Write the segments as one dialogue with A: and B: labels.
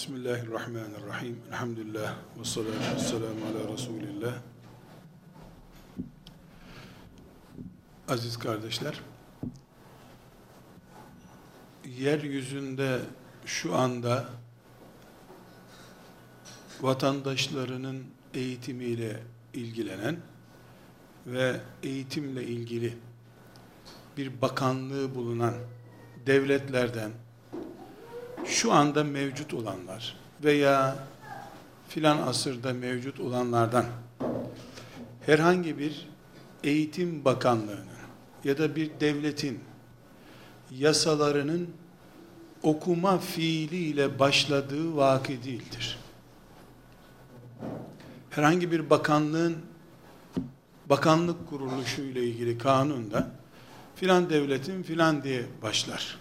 A: Bismillahirrahmanirrahim. Elhamdülillah. Ve salatu ve selamu ala Resulillah. Aziz kardeşler, yeryüzünde şu anda vatandaşlarının eğitimiyle ilgilenen ve eğitimle ilgili bir bakanlığı bulunan devletlerden şu anda mevcut olanlar veya filan asırda mevcut olanlardan herhangi bir eğitim bakanlığının ya da bir devletin yasalarının okuma fiiliyle başladığı vaki değildir. Herhangi bir bakanlığın bakanlık kuruluşu ile ilgili kanunda filan devletin filan diye başlar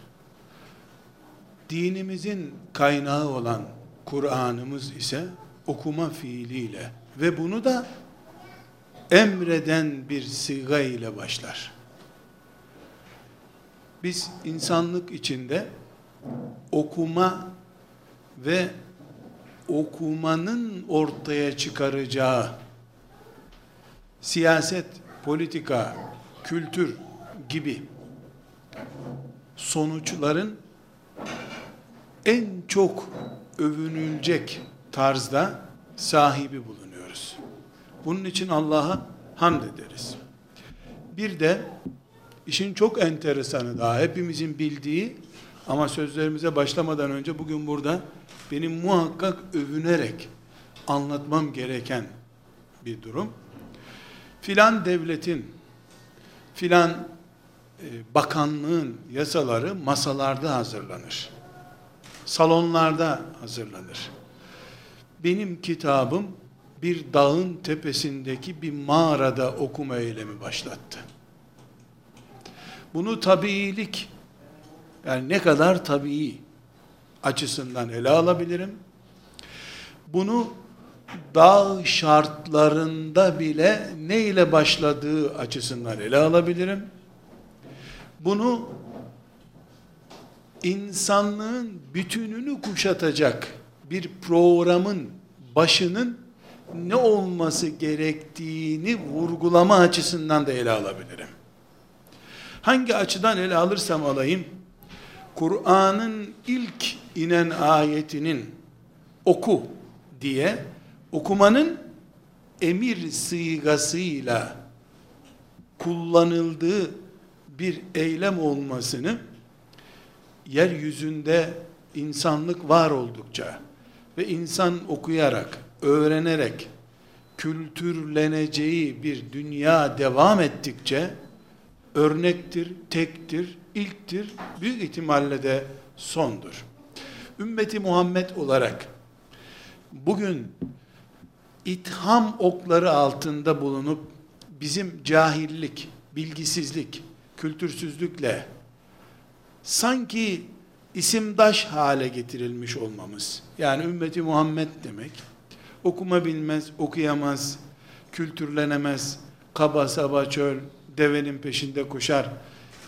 A: dinimizin kaynağı olan Kur'an'ımız ise okuma fiiliyle ve bunu da emreden bir siga ile başlar. Biz insanlık içinde okuma ve okumanın ortaya çıkaracağı siyaset, politika, kültür gibi sonuçların en çok övünülecek tarzda sahibi bulunuyoruz. Bunun için Allah'a hamd ederiz. Bir de işin çok enteresanı daha hepimizin bildiği ama sözlerimize başlamadan önce bugün burada benim muhakkak övünerek anlatmam gereken bir durum. Filan devletin, filan e, bakanlığın yasaları masalarda hazırlanır salonlarda hazırlanır. Benim kitabım bir dağın tepesindeki bir mağarada okuma eylemi başlattı. Bunu tabiilik, yani ne kadar tabii açısından ele alabilirim. Bunu dağ şartlarında bile ne ile başladığı açısından ele alabilirim. Bunu insanlığın bütününü kuşatacak bir programın başının ne olması gerektiğini vurgulama açısından da ele alabilirim. Hangi açıdan ele alırsam alayım, Kur'an'ın ilk inen ayetinin oku diye okumanın emir sıygasıyla kullanıldığı bir eylem olmasını yeryüzünde insanlık var oldukça ve insan okuyarak, öğrenerek kültürleneceği bir dünya devam ettikçe örnektir, tektir, ilktir, büyük ihtimalle de sondur. Ümmeti Muhammed olarak bugün itham okları altında bulunup bizim cahillik, bilgisizlik, kültürsüzlükle sanki isimdaş hale getirilmiş olmamız. Yani ümmeti Muhammed demek. Okuma bilmez, okuyamaz, kültürlenemez, kaba saba çöl, devenin peşinde koşar.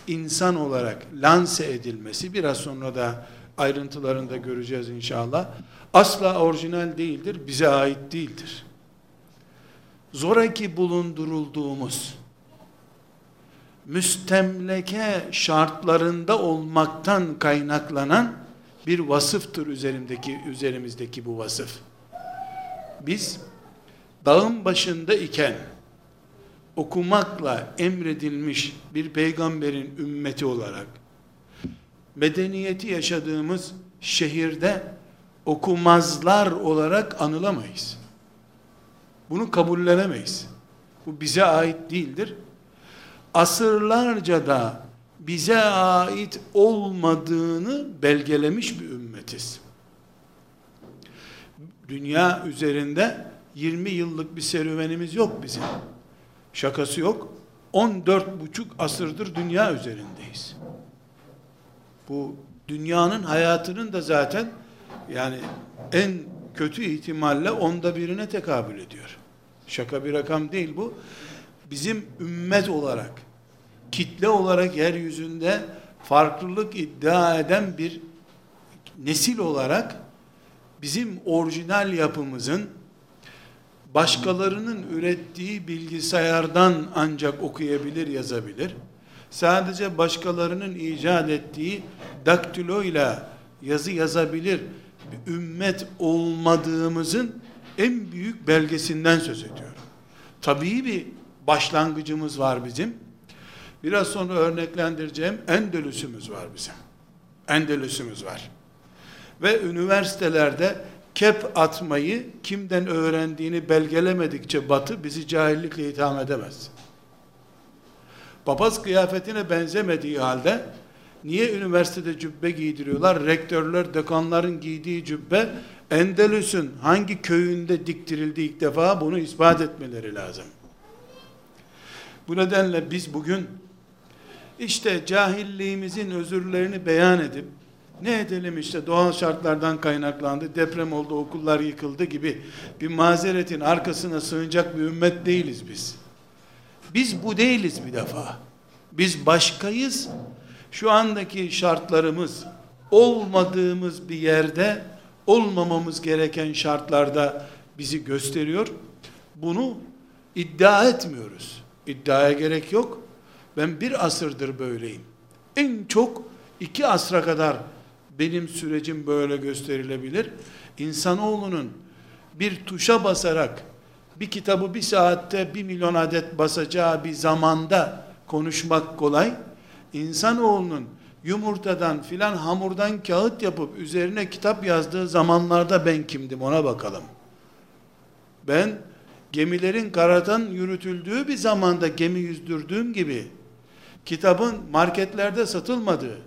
A: insan olarak lanse edilmesi biraz sonra da ayrıntılarında göreceğiz inşallah. Asla orijinal değildir, bize ait değildir. Zoraki bulundurulduğumuz müstemleke şartlarında olmaktan kaynaklanan bir vasıftır üzerimdeki üzerimizdeki bu vasıf. Biz dağın başında iken okumakla emredilmiş bir peygamberin ümmeti olarak medeniyeti yaşadığımız şehirde okumazlar olarak anılamayız. Bunu kabullenemeyiz. Bu bize ait değildir asırlarca da bize ait olmadığını belgelemiş bir ümmetiz. Dünya üzerinde 20 yıllık bir serüvenimiz yok bizim. Şakası yok. 14 buçuk asırdır dünya üzerindeyiz. Bu dünyanın hayatının da zaten yani en kötü ihtimalle onda birine tekabül ediyor. Şaka bir rakam değil bu bizim ümmet olarak, kitle olarak yeryüzünde farklılık iddia eden bir nesil olarak bizim orijinal yapımızın başkalarının ürettiği bilgisayardan ancak okuyabilir, yazabilir. Sadece başkalarının icat ettiği daktilo ile yazı yazabilir bir ümmet olmadığımızın en büyük belgesinden söz ediyorum. Tabii bir başlangıcımız var bizim. Biraz sonra örneklendireceğim Endülüs'ümüz var bizim. Endülüs'ümüz var. Ve üniversitelerde kep atmayı kimden öğrendiğini belgelemedikçe batı bizi cahillikle itham edemez. Papaz kıyafetine benzemediği halde niye üniversitede cübbe giydiriyorlar? Rektörler, dekanların giydiği cübbe Endülüs'ün hangi köyünde diktirildi ilk defa bunu ispat etmeleri lazım. Bu nedenle biz bugün işte cahilliğimizin özürlerini beyan edip ne edelim işte doğal şartlardan kaynaklandı, deprem oldu, okullar yıkıldı gibi bir mazeretin arkasına sığınacak bir ümmet değiliz biz. Biz bu değiliz bir defa. Biz başkayız. Şu andaki şartlarımız olmadığımız bir yerde olmamamız gereken şartlarda bizi gösteriyor. Bunu iddia etmiyoruz. İddiaya gerek yok. Ben bir asırdır böyleyim. En çok iki asra kadar benim sürecim böyle gösterilebilir. İnsanoğlunun bir tuşa basarak bir kitabı bir saatte bir milyon adet basacağı bir zamanda konuşmak kolay. İnsanoğlunun yumurtadan filan hamurdan kağıt yapıp üzerine kitap yazdığı zamanlarda ben kimdim ona bakalım. Ben gemilerin karadan yürütüldüğü bir zamanda gemi yüzdürdüğüm gibi kitabın marketlerde satılmadığı,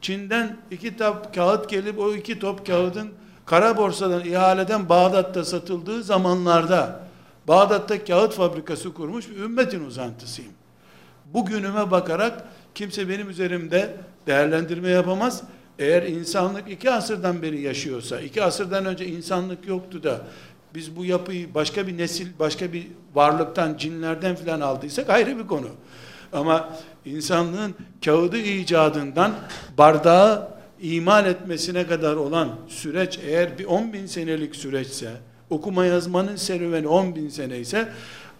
A: Çin'den iki top kağıt gelip o iki top kağıdın kara borsadan ihaleden Bağdat'ta satıldığı zamanlarda Bağdat'ta kağıt fabrikası kurmuş bir ümmetin uzantısıyım. Bugünüme bakarak kimse benim üzerimde değerlendirme yapamaz. Eğer insanlık iki asırdan beri yaşıyorsa, iki asırdan önce insanlık yoktu da biz bu yapıyı başka bir nesil, başka bir varlıktan, cinlerden filan aldıysak ayrı bir konu. Ama insanlığın kağıdı icadından bardağı imal etmesine kadar olan süreç eğer bir 10 bin senelik süreçse, okuma yazmanın serüveni 10 bin sene ise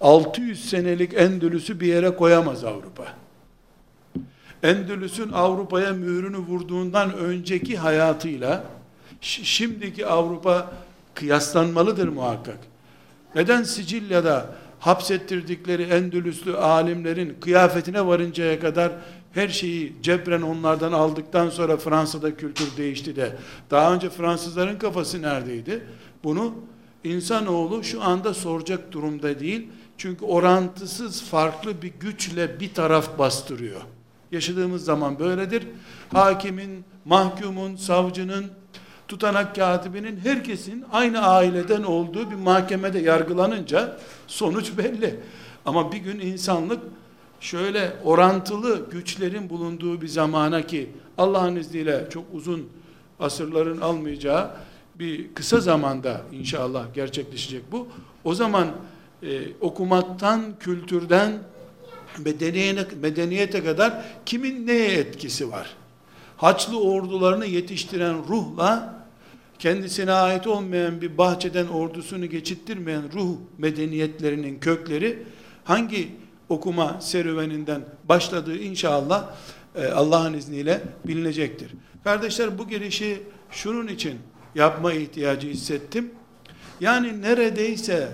A: 600 senelik Endülüs'ü bir yere koyamaz Avrupa. Endülüs'ün Avrupa'ya mührünü vurduğundan önceki hayatıyla şimdiki Avrupa kıyaslanmalıdır muhakkak. Neden Sicilya'da hapsettirdikleri Endülüslü alimlerin kıyafetine varıncaya kadar her şeyi cebren onlardan aldıktan sonra Fransa'da kültür değişti de daha önce Fransızların kafası neredeydi? Bunu insanoğlu şu anda soracak durumda değil. Çünkü orantısız farklı bir güçle bir taraf bastırıyor. Yaşadığımız zaman böyledir. Hakimin, mahkumun, savcının, tutanak katibinin herkesin aynı aileden olduğu bir mahkemede yargılanınca sonuç belli. Ama bir gün insanlık şöyle orantılı güçlerin bulunduğu bir zamana ki Allah'ın izniyle çok uzun asırların almayacağı bir kısa zamanda inşallah gerçekleşecek bu. O zaman e, okumaktan, kültürden, medeniyete, medeniyete kadar kimin neye etkisi var? Haçlı ordularını yetiştiren ruhla kendisine ait olmayan bir bahçeden ordusunu geçittirmeyen ruh medeniyetlerinin kökleri hangi okuma serüveninden başladığı inşallah e, Allah'ın izniyle bilinecektir. Kardeşler bu girişi şunun için yapma ihtiyacı hissettim. Yani neredeyse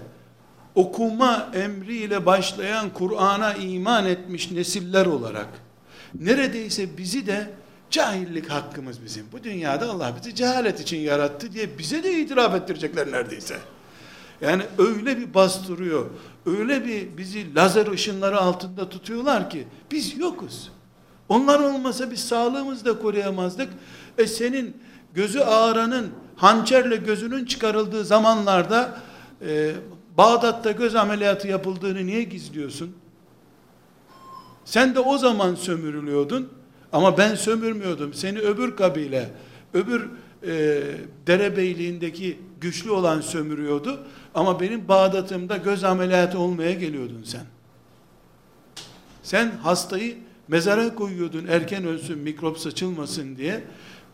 A: okuma emriyle başlayan Kur'an'a iman etmiş nesiller olarak neredeyse bizi de Cahillik hakkımız bizim. Bu dünyada Allah bizi cehalet için yarattı diye bize de itiraf ettirecekler neredeyse. Yani öyle bir bastırıyor, öyle bir bizi lazer ışınları altında tutuyorlar ki biz yokuz. Onlar olmasa biz sağlığımızı da koruyamazdık. E senin gözü ağranın hançerle gözünün çıkarıldığı zamanlarda e, Bağdat'ta göz ameliyatı yapıldığını niye gizliyorsun? Sen de o zaman sömürülüyordun. Ama ben sömürmüyordum. Seni öbür kabile, öbür e, derebeyliğindeki güçlü olan sömürüyordu. Ama benim Bağdat'ımda göz ameliyatı olmaya geliyordun sen. Sen hastayı mezara koyuyordun erken ölsün mikrop saçılmasın diye.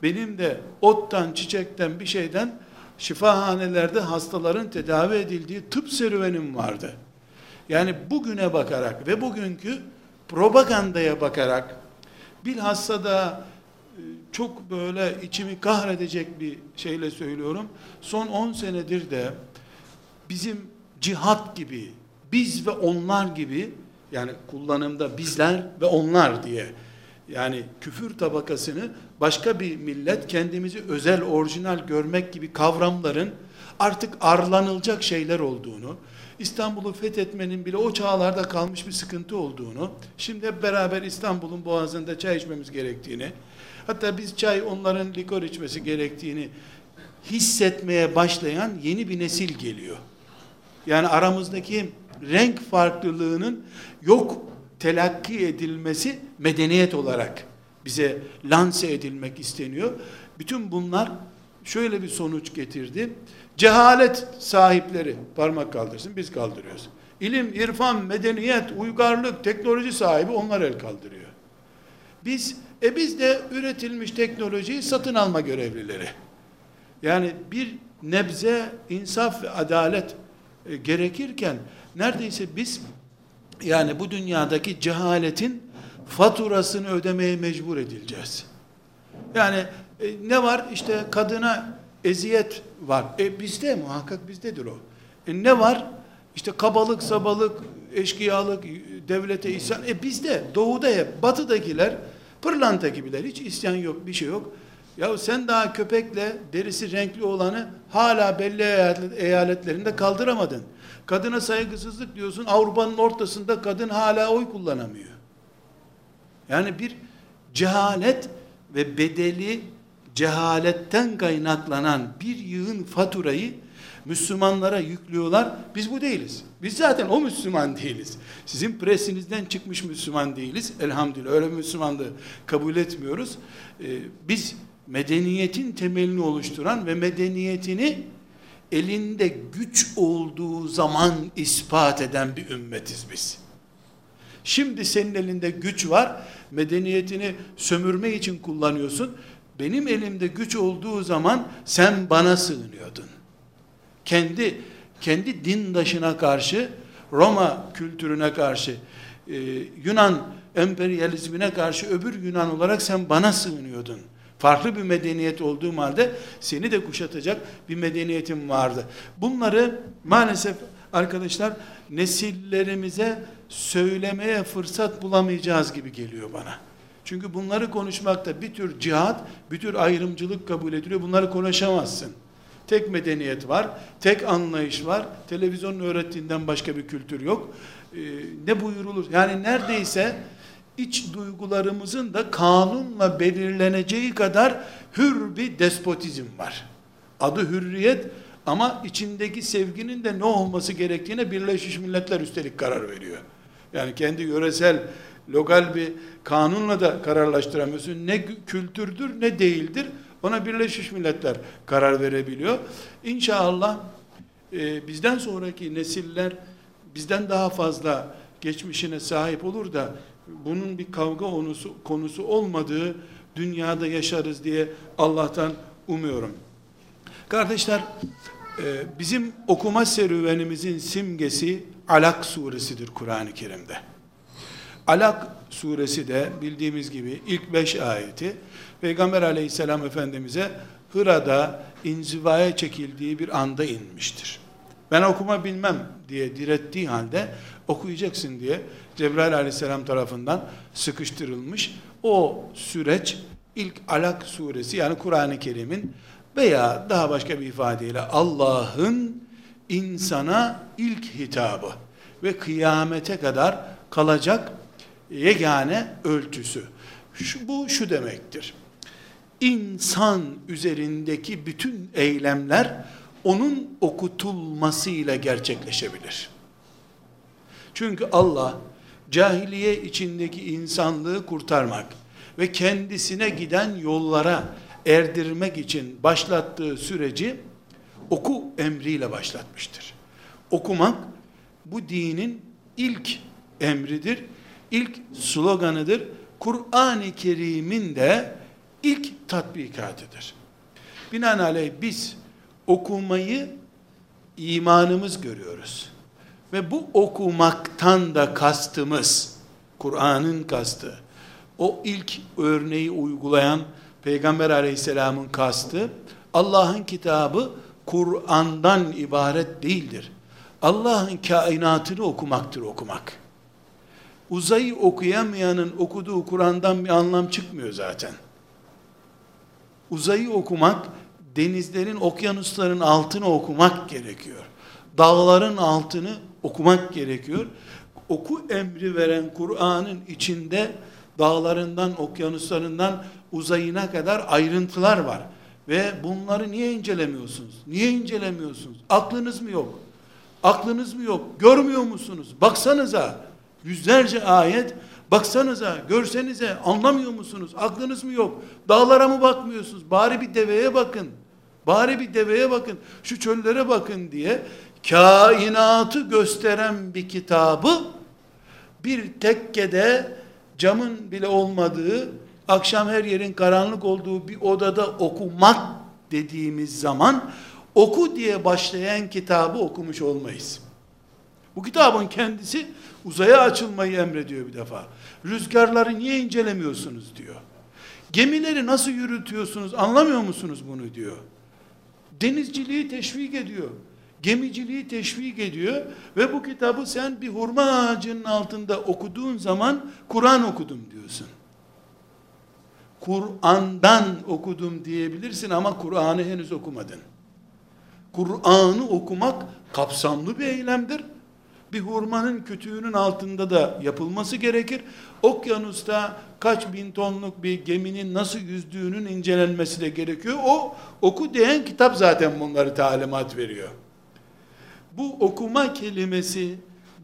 A: Benim de ottan, çiçekten bir şeyden şifahanelerde hastaların tedavi edildiği tıp serüvenim vardı. Yani bugüne bakarak ve bugünkü propagandaya bakarak bilhassa da e, çok böyle içimi kahredecek bir şeyle söylüyorum. Son 10 senedir de bizim cihat gibi, biz ve onlar gibi yani kullanımda bizler ve onlar diye yani küfür tabakasını başka bir millet kendimizi özel orijinal görmek gibi kavramların artık arlanılacak şeyler olduğunu, İstanbul'u fethetmenin bile o çağlarda kalmış bir sıkıntı olduğunu, şimdi hep beraber İstanbul'un boğazında çay içmemiz gerektiğini, hatta biz çay onların likor içmesi gerektiğini hissetmeye başlayan yeni bir nesil geliyor. Yani aramızdaki renk farklılığının yok telakki edilmesi medeniyet olarak bize lanse edilmek isteniyor. Bütün bunlar şöyle bir sonuç getirdi. Cehalet sahipleri parmak kaldırsın biz kaldırıyoruz. İlim, irfan, medeniyet, uygarlık, teknoloji sahibi onlar el kaldırıyor. Biz e biz de üretilmiş teknolojiyi satın alma görevlileri. Yani bir nebze insaf ve adalet e, gerekirken neredeyse biz yani bu dünyadaki cehaletin faturasını ödemeye mecbur edileceğiz. Yani e, ne var? İşte kadına eziyet var. E bizde muhakkak bizdedir o. E ne var? İşte kabalık, sabalık, eşkıyalık, devlete isyan. E bizde, doğuda hep, batıdakiler pırlanta gibiler. Hiç isyan yok, bir şey yok. Ya sen daha köpekle derisi renkli olanı hala belli eyaletlerinde kaldıramadın. Kadına saygısızlık diyorsun. Avrupa'nın ortasında kadın hala oy kullanamıyor. Yani bir cehalet ve bedeli cehaletten kaynaklanan bir yığın faturayı Müslümanlara yüklüyorlar. Biz bu değiliz. Biz zaten o Müslüman değiliz. Sizin presinizden çıkmış Müslüman değiliz. Elhamdülillah öyle Müslümanlığı kabul etmiyoruz. Ee, biz medeniyetin temelini oluşturan ve medeniyetini elinde güç olduğu zaman ispat eden bir ümmetiz biz. Şimdi senin elinde güç var, medeniyetini sömürme için kullanıyorsun. Benim elimde güç olduğu zaman sen bana sığınıyordun. Kendi kendi dindaşına karşı, Roma kültürüne karşı, e, Yunan emperyalizmine karşı öbür Yunan olarak sen bana sığınıyordun. Farklı bir medeniyet olduğum halde seni de kuşatacak bir medeniyetim vardı. Bunları maalesef arkadaşlar nesillerimize söylemeye fırsat bulamayacağız gibi geliyor bana. Çünkü bunları konuşmakta bir tür cihat, bir tür ayrımcılık kabul ediliyor. Bunları konuşamazsın. Tek medeniyet var, tek anlayış var. Televizyonun öğrettiğinden başka bir kültür yok. Ee, ne buyurulur? Yani neredeyse iç duygularımızın da kanunla belirleneceği kadar hür bir despotizm var. Adı hürriyet ama içindeki sevginin de ne olması gerektiğine Birleşmiş Milletler üstelik karar veriyor. Yani kendi yöresel, lokal bir kanunla da kararlaştıramıyorsun. Ne kültürdür ne değildir. Ona Birleşmiş Milletler karar verebiliyor. İnşallah e, bizden sonraki nesiller bizden daha fazla geçmişine sahip olur da bunun bir kavga konusu, konusu olmadığı dünyada yaşarız diye Allah'tan umuyorum. Kardeşler, e, bizim okuma serüvenimizin simgesi Alak suresidir Kur'an-ı Kerim'de. Alak suresi de bildiğimiz gibi ilk beş ayeti Peygamber aleyhisselam efendimize Hıra'da inzivaya çekildiği bir anda inmiştir. Ben okuma bilmem diye direttiği halde okuyacaksın diye Cebrail aleyhisselam tarafından sıkıştırılmış. O süreç ilk Alak suresi yani Kur'an-ı Kerim'in veya daha başka bir ifadeyle Allah'ın insana ilk hitabı ve kıyamete kadar kalacak yegane ölçüsü. Şu, bu şu demektir. İnsan üzerindeki bütün eylemler onun okutulmasıyla gerçekleşebilir. Çünkü Allah cahiliye içindeki insanlığı kurtarmak ve kendisine giden yollara erdirmek için başlattığı süreci oku emriyle başlatmıştır. Okumak bu dinin ilk emridir, ilk sloganıdır. Kur'an-ı Kerim'in de ilk tatbikatıdır. Binaenaleyh biz okumayı imanımız görüyoruz. Ve bu okumaktan da kastımız, Kur'an'ın kastı, o ilk örneği uygulayan Peygamber aleyhisselamın kastı, Allah'ın kitabı Kur'an'dan ibaret değildir. Allah'ın kainatını okumaktır okumak. Uzayı okuyamayanın okuduğu Kur'an'dan bir anlam çıkmıyor zaten. Uzayı okumak, denizlerin, okyanusların altını okumak gerekiyor. Dağların altını okumak gerekiyor. Oku emri veren Kur'an'ın içinde dağlarından, okyanuslarından uzayına kadar ayrıntılar var. Ve bunları niye incelemiyorsunuz? Niye incelemiyorsunuz? Aklınız mı yok? Aklınız mı yok? Görmüyor musunuz? Baksanıza. Yüzlerce ayet. Baksanıza, görsenize anlamıyor musunuz? Aklınız mı yok? Dağlara mı bakmıyorsunuz? Bari bir deveye bakın. Bari bir deveye bakın. Şu çöllere bakın diye kainatı gösteren bir kitabı bir tekkede camın bile olmadığı, akşam her yerin karanlık olduğu bir odada okumak dediğimiz zaman oku diye başlayan kitabı okumuş olmayız. Bu kitabın kendisi uzaya açılmayı emrediyor bir defa. Rüzgarları niye incelemiyorsunuz diyor. Gemileri nasıl yürütüyorsunuz anlamıyor musunuz bunu diyor. Denizciliği teşvik ediyor. Gemiciliği teşvik ediyor ve bu kitabı sen bir hurma ağacının altında okuduğun zaman Kur'an okudum diyorsun. Kur'an'dan okudum diyebilirsin ama Kur'an'ı henüz okumadın. Kur'an'ı okumak kapsamlı bir eylemdir. Bir hurmanın kütüğünün altında da yapılması gerekir. Okyanusta kaç bin tonluk bir geminin nasıl yüzdüğünün incelenmesi de gerekiyor. O oku diyen kitap zaten bunları talimat veriyor. Bu okuma kelimesi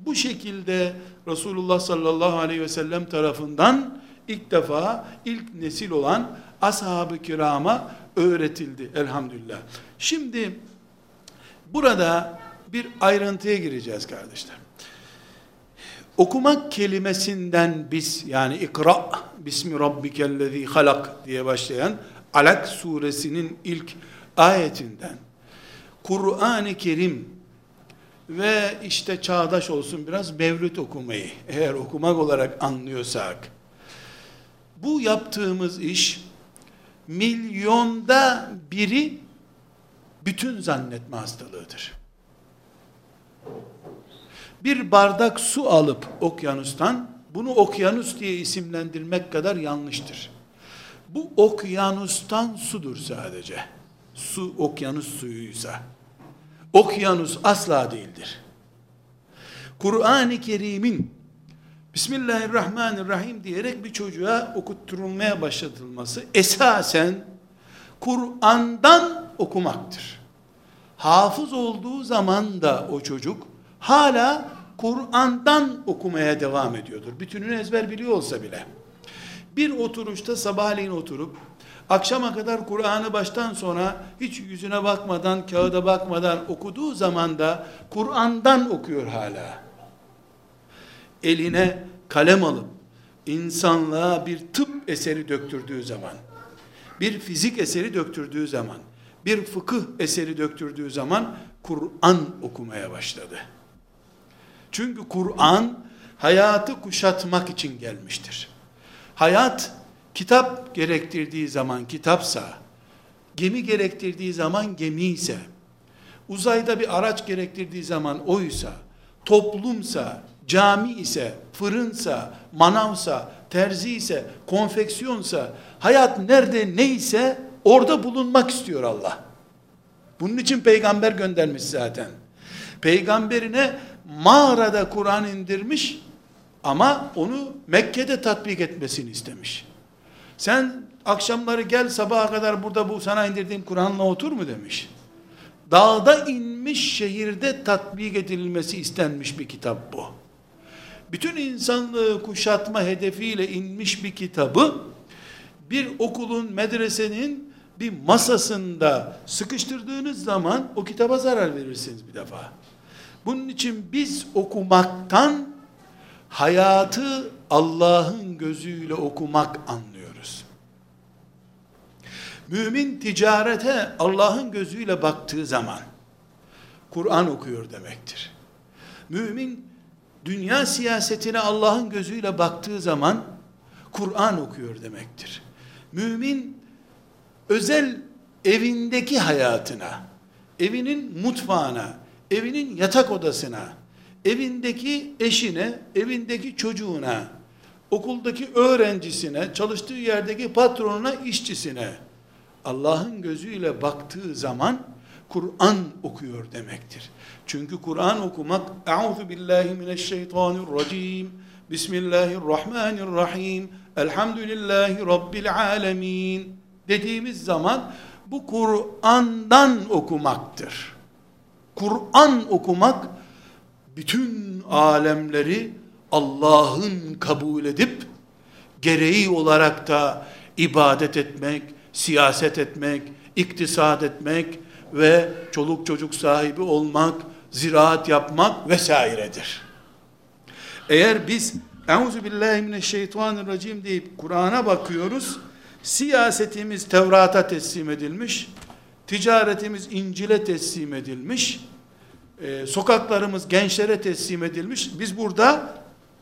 A: bu şekilde Resulullah sallallahu aleyhi ve sellem tarafından ilk defa ilk nesil olan ashab-ı kirama öğretildi elhamdülillah. Şimdi burada bir ayrıntıya gireceğiz kardeşler. Okumak kelimesinden biz yani ikra bismi rabbikellezi halak diye başlayan Alak suresinin ilk ayetinden Kur'an-ı Kerim ve işte çağdaş olsun biraz mevlüt okumayı eğer okumak olarak anlıyorsak bu yaptığımız iş milyonda biri bütün zannetme hastalığıdır. Bir bardak su alıp okyanustan bunu okyanus diye isimlendirmek kadar yanlıştır. Bu okyanustan sudur sadece. Su okyanus suyuysa. Okyanus asla değildir. Kur'an-ı Kerim'in Bismillahirrahmanirrahim diyerek bir çocuğa okutturulmaya başlatılması esasen Kur'an'dan okumaktır. Hafız olduğu zaman da o çocuk hala Kur'an'dan okumaya devam ediyordur. Bütününü ezber biliyor olsa bile. Bir oturuşta sabahleyin oturup akşama kadar Kur'an'ı baştan sona hiç yüzüne bakmadan, kağıda bakmadan okuduğu zaman da Kur'an'dan okuyor hala. Eline kalem alıp insanlığa bir tıp eseri döktürdüğü zaman, bir fizik eseri döktürdüğü zaman, bir fıkıh eseri döktürdüğü zaman Kur'an okumaya başladı. Çünkü Kur'an hayatı kuşatmak için gelmiştir. Hayat kitap gerektirdiği zaman kitapsa, gemi gerektirdiği zaman gemi ise, uzayda bir araç gerektirdiği zaman oysa, toplumsa, cami ise, fırınsa, manavsa, terzi ise, konfeksiyonsa, hayat nerede neyse orada bulunmak istiyor Allah. Bunun için peygamber göndermiş zaten. Peygamberine mağarada Kur'an indirmiş ama onu Mekke'de tatbik etmesini istemiş. Sen akşamları gel sabaha kadar burada bu sana indirdiğim Kur'an'la otur mu demiş. Dağda inmiş şehirde tatbik edilmesi istenmiş bir kitap bu. Bütün insanlığı kuşatma hedefiyle inmiş bir kitabı bir okulun, medresenin bir masasında sıkıştırdığınız zaman o kitaba zarar verirsiniz bir defa. Bunun için biz okumaktan hayatı Allah'ın gözüyle okumak anlıyoruz. Mümin ticarete Allah'ın gözüyle baktığı zaman Kur'an okuyor demektir. Mümin dünya siyasetine Allah'ın gözüyle baktığı zaman Kur'an okuyor demektir. Mümin özel evindeki hayatına, evinin mutfağına, evinin yatak odasına, evindeki eşine, evindeki çocuğuna, okuldaki öğrencisine, çalıştığı yerdeki patronuna, işçisine Allah'ın gözüyle baktığı zaman Kur'an okuyor demektir. Çünkü Kur'an okumak Euzu billahi mineşşeytanirracim. Bismillahirrahmanirrahim. Elhamdülillahi rabbil alamin dediğimiz zaman bu Kur'an'dan okumaktır. Kur'an okumak bütün alemleri Allah'ın kabul edip gereği olarak da ibadet etmek, siyaset etmek, iktisat etmek ve çoluk çocuk sahibi olmak, ziraat yapmak vesairedir. Eğer biz Euzu billahi mineşşeytanirracim deyip Kur'an'a bakıyoruz, siyasetimiz Tevrat'a teslim edilmiş, ticaretimiz İncil'e teslim edilmiş, e, sokaklarımız gençlere teslim edilmiş. Biz burada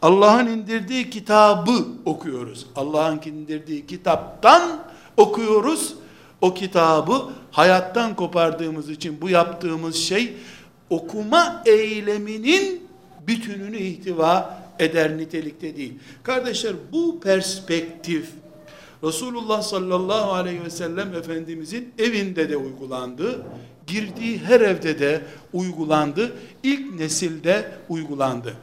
A: Allah'ın indirdiği kitabı okuyoruz. Allah'ın indirdiği kitaptan okuyoruz. O kitabı hayattan kopardığımız için bu yaptığımız şey okuma eyleminin bütününü ihtiva eder nitelikte değil. Kardeşler bu perspektif Resulullah sallallahu aleyhi ve sellem Efendimizin evinde de uygulandı. Girdiği her evde de uygulandı. İlk nesilde uygulandı.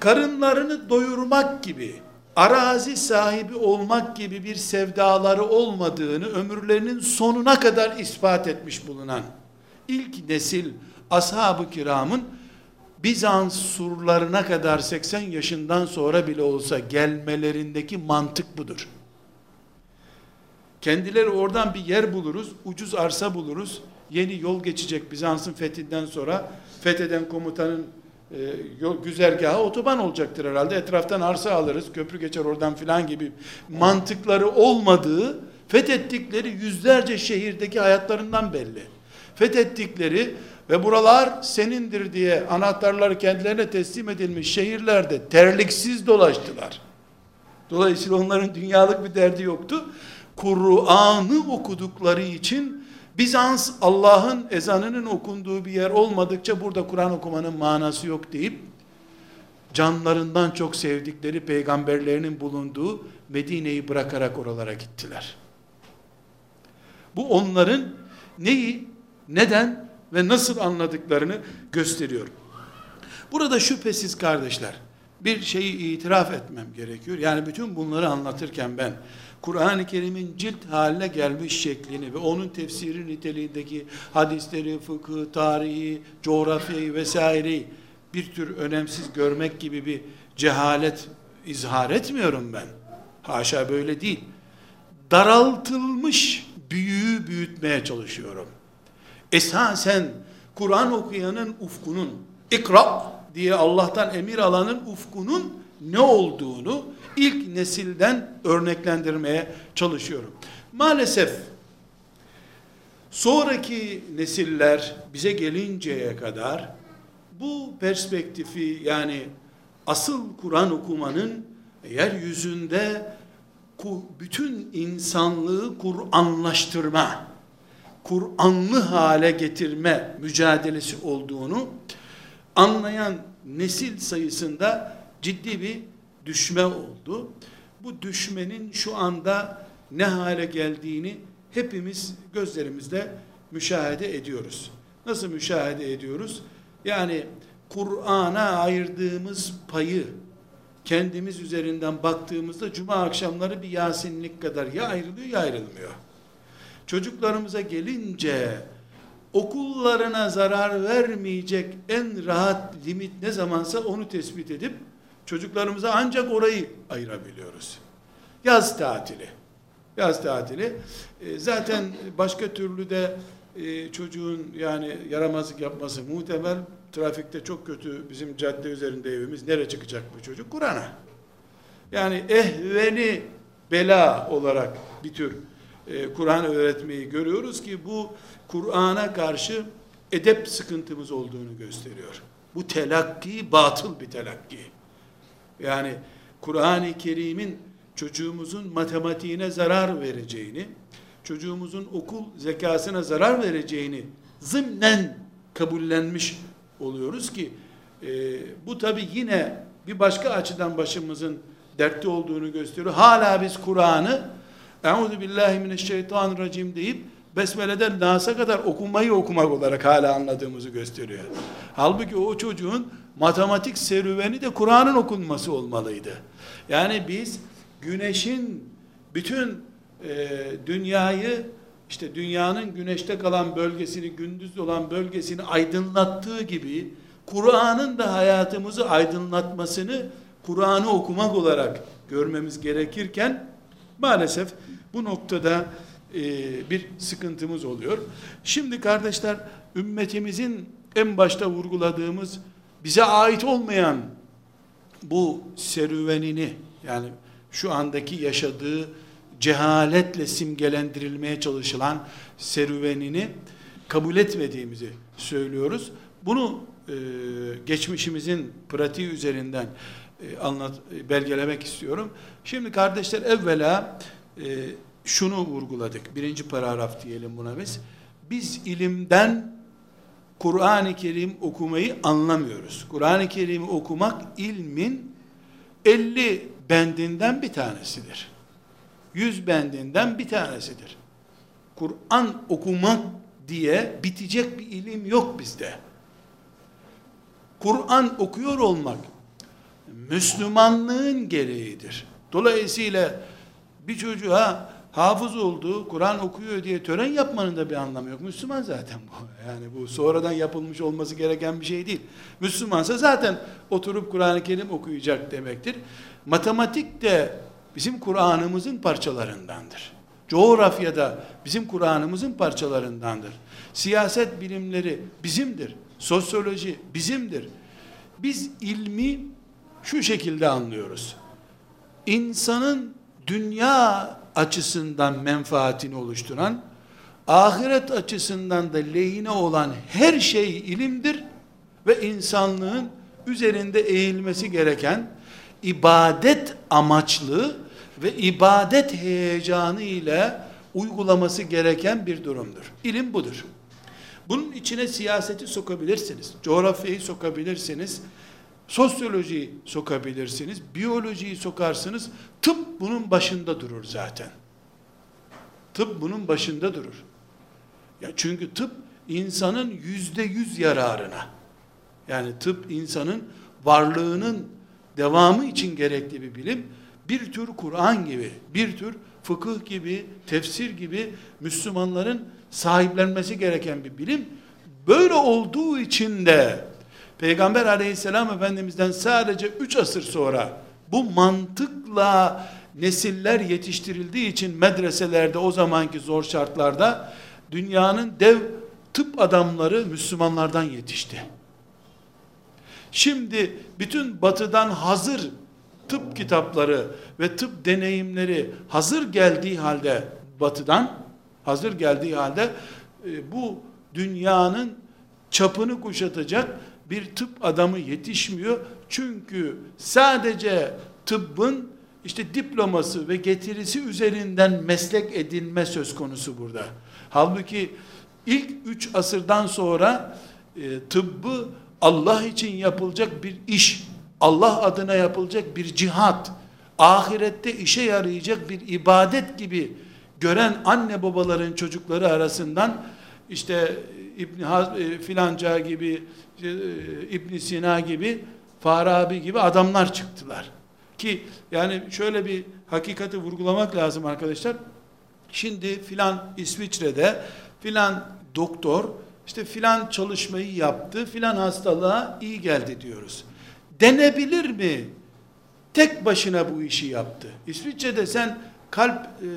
A: Karınlarını doyurmak gibi, arazi sahibi olmak gibi bir sevdaları olmadığını ömürlerinin sonuna kadar ispat etmiş bulunan ilk nesil ashab-ı kiramın Bizans surlarına kadar 80 yaşından sonra bile olsa gelmelerindeki mantık budur. Kendileri oradan bir yer buluruz, ucuz arsa buluruz. Yeni yol geçecek Bizans'ın fethinden sonra fetheden komutanın e, yol, güzergahı otoban olacaktır herhalde. Etraftan arsa alırız, köprü geçer oradan filan gibi mantıkları olmadığı fethettikleri yüzlerce şehirdeki hayatlarından belli. Fethettikleri ve buralar senindir diye anahtarları kendilerine teslim edilmiş şehirlerde terliksiz dolaştılar. Dolayısıyla onların dünyalık bir derdi yoktu. Kur'an'ı okudukları için Bizans Allah'ın ezanının okunduğu bir yer olmadıkça burada Kur'an okumanın manası yok deyip canlarından çok sevdikleri peygamberlerinin bulunduğu Medine'yi bırakarak oralara gittiler. Bu onların neyi, neden ve nasıl anladıklarını gösteriyor. Burada şüphesiz kardeşler bir şeyi itiraf etmem gerekiyor. Yani bütün bunları anlatırken ben Kur'an-ı Kerim'in cilt haline gelmiş şeklini ve onun tefsiri niteliğindeki hadisleri, fıkıh, tarihi, coğrafyayı vesaireyi bir tür önemsiz görmek gibi bir cehalet izhar etmiyorum ben. Haşa böyle değil. Daraltılmış büyüğü büyütmeye çalışıyorum. Esasen Kur'an okuyanın ufkunun, ikra diye Allah'tan emir alanın ufkunun ne olduğunu ilk nesilden örneklendirmeye çalışıyorum. Maalesef sonraki nesiller bize gelinceye kadar bu perspektifi yani asıl Kur'an okumanın yeryüzünde bütün insanlığı Kur'anlaştırma, Kur'anlı hale getirme mücadelesi olduğunu anlayan nesil sayısında ciddi bir düşme oldu. Bu düşmenin şu anda ne hale geldiğini hepimiz gözlerimizde müşahede ediyoruz. Nasıl müşahede ediyoruz? Yani Kur'an'a ayırdığımız payı kendimiz üzerinden baktığımızda cuma akşamları bir yasinlik kadar ya ayrılıyor ya ayrılmıyor. Çocuklarımıza gelince okullarına zarar vermeyecek en rahat limit ne zamansa onu tespit edip çocuklarımıza ancak orayı ayırabiliyoruz. Yaz tatili. Yaz tatili. E, zaten başka türlü de e, çocuğun yani yaramazlık yapması muhtemel. Trafikte çok kötü bizim cadde üzerinde evimiz. Nereye çıkacak bu çocuk? Kur'an'a. Yani ehveni bela olarak bir tür e, Kur'an öğretmeyi görüyoruz ki bu Kur'an'a karşı edep sıkıntımız olduğunu gösteriyor. Bu telakki batıl bir telakki. Yani Kur'an-ı Kerim'in çocuğumuzun matematiğine zarar vereceğini, çocuğumuzun okul zekasına zarar vereceğini zımnen kabullenmiş oluyoruz ki e, bu tabi yine bir başka açıdan başımızın dertli olduğunu gösteriyor. Hala biz Kur'an'ı Euzu billahi mineşşeytanirracim deyip Besmele'den Nas'a kadar okumayı okumak olarak hala anladığımızı gösteriyor. Halbuki o çocuğun matematik serüveni de Kur'an'ın okunması olmalıydı. Yani biz güneşin bütün e, dünyayı işte dünyanın güneşte kalan bölgesini, gündüz olan bölgesini aydınlattığı gibi Kur'an'ın da hayatımızı aydınlatmasını Kur'an'ı okumak olarak görmemiz gerekirken maalesef bu noktada e, bir sıkıntımız oluyor. Şimdi kardeşler ümmetimizin en başta vurguladığımız bize ait olmayan bu serüvenini yani şu andaki yaşadığı cehaletle simgelendirilmeye çalışılan serüvenini kabul etmediğimizi söylüyoruz. Bunu e, geçmişimizin pratiği üzerinden e, anlat e, belgelemek istiyorum. Şimdi kardeşler evvela e, şunu vurguladık. Birinci paragraf diyelim buna biz. Biz ilimden Kur'an-ı Kerim okumayı anlamıyoruz. Kur'an-ı Kerim'i okumak ilmin 50 bendinden bir tanesidir. 100 bendinden bir tanesidir. Kur'an okumak diye bitecek bir ilim yok bizde. Kur'an okuyor olmak Müslümanlığın gereğidir. Dolayısıyla bir çocuğa hafız olduğu, Kur'an okuyor diye tören yapmanın da bir anlamı yok. Müslüman zaten bu. Yani bu sonradan yapılmış olması gereken bir şey değil. Müslümansa zaten oturup Kur'an-ı Kerim okuyacak demektir. Matematik de bizim Kur'an'ımızın parçalarındandır. Coğrafyada bizim Kur'an'ımızın parçalarındandır. Siyaset bilimleri bizimdir. Sosyoloji bizimdir. Biz ilmi şu şekilde anlıyoruz. İnsanın dünya açısından menfaatini oluşturan, ahiret açısından da lehine olan her şey ilimdir ve insanlığın üzerinde eğilmesi gereken ibadet amaçlı ve ibadet heyecanı ile uygulaması gereken bir durumdur. İlim budur. Bunun içine siyaseti sokabilirsiniz, coğrafyayı sokabilirsiniz, sosyolojiyi sokabilirsiniz, biyolojiyi sokarsınız, tıp bunun başında durur zaten. Tıp bunun başında durur. Ya çünkü tıp insanın yüzde yüz yararına, yani tıp insanın varlığının devamı için gerekli bir bilim, bir tür Kur'an gibi, bir tür fıkıh gibi, tefsir gibi Müslümanların sahiplenmesi gereken bir bilim. Böyle olduğu için de Peygamber aleyhisselam efendimizden sadece 3 asır sonra bu mantıkla nesiller yetiştirildiği için medreselerde o zamanki zor şartlarda dünyanın dev tıp adamları Müslümanlardan yetişti. Şimdi bütün batıdan hazır tıp kitapları ve tıp deneyimleri hazır geldiği halde batıdan hazır geldiği halde e, bu dünyanın çapını kuşatacak bir tıp adamı yetişmiyor. Çünkü sadece tıbbın işte diploması ve getirisi üzerinden meslek edinme söz konusu burada. Halbuki ilk üç asırdan sonra e, tıbbı Allah için yapılacak bir iş, Allah adına yapılacak bir cihat, ahirette işe yarayacak bir ibadet gibi gören anne babaların çocukları arasından işte İbn e, filanca gibi e, İbn Sina gibi Farabi gibi adamlar çıktılar. Ki yani şöyle bir hakikati vurgulamak lazım arkadaşlar. Şimdi filan İsviçre'de filan doktor işte filan çalışmayı yaptı, filan hastalığa iyi geldi diyoruz. Denebilir mi? Tek başına bu işi yaptı. İsviçre'de sen kalp e,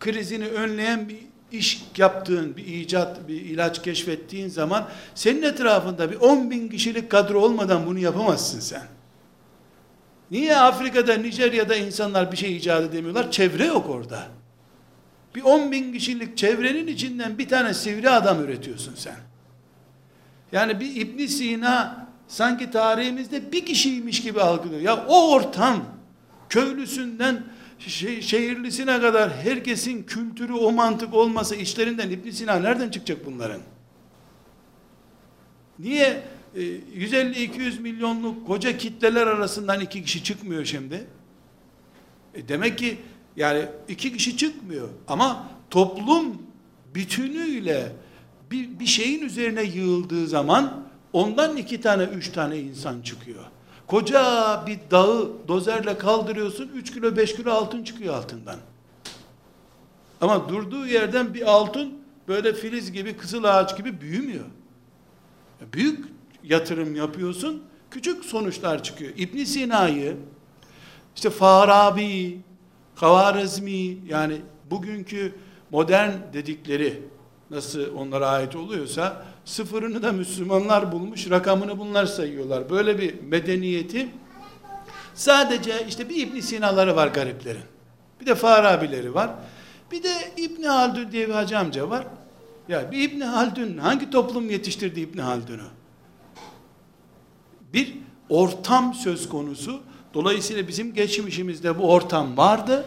A: krizini önleyen bir iş yaptığın, bir icat, bir ilaç keşfettiğin zaman senin etrafında bir 10 bin kişilik kadro olmadan bunu yapamazsın sen. Niye Afrika'da, Nijerya'da insanlar bir şey icat edemiyorlar? Çevre yok orada. Bir 10 bin kişilik çevrenin içinden bir tane sivri adam üretiyorsun sen. Yani bir İbn Sina sanki tarihimizde bir kişiymiş gibi algılıyor. Ya o ortam köylüsünden şehirlisine kadar herkesin kültürü o mantık olmasa işlerinden İbn Sina nereden çıkacak bunların? Niye 150-200 e, milyonluk koca kitleler arasından iki kişi çıkmıyor şimdi? E demek ki yani iki kişi çıkmıyor ama toplum bütünüyle bir, bir şeyin üzerine yığıldığı zaman ondan iki tane üç tane insan çıkıyor. Koca bir dağı dozerle kaldırıyorsun, üç kilo beş kilo altın çıkıyor altından. Ama durduğu yerden bir altın böyle filiz gibi, kızıl ağaç gibi büyümüyor. Büyük yatırım yapıyorsun, küçük sonuçlar çıkıyor. İbn Sina'yı, işte Farabi, Kavarizmi yani bugünkü modern dedikleri nasıl onlara ait oluyorsa sıfırını da Müslümanlar bulmuş, rakamını bunlar sayıyorlar. Böyle bir medeniyeti sadece işte bir İbn Sina'ları var gariplerin. Bir de Farabileri var. Bir de İbn Haldun diye bir hacı amca var. Ya bir İbn Haldun hangi toplum yetiştirdi İbn Haldun'u? Bir ortam söz konusu. Dolayısıyla bizim geçmişimizde bu ortam vardı.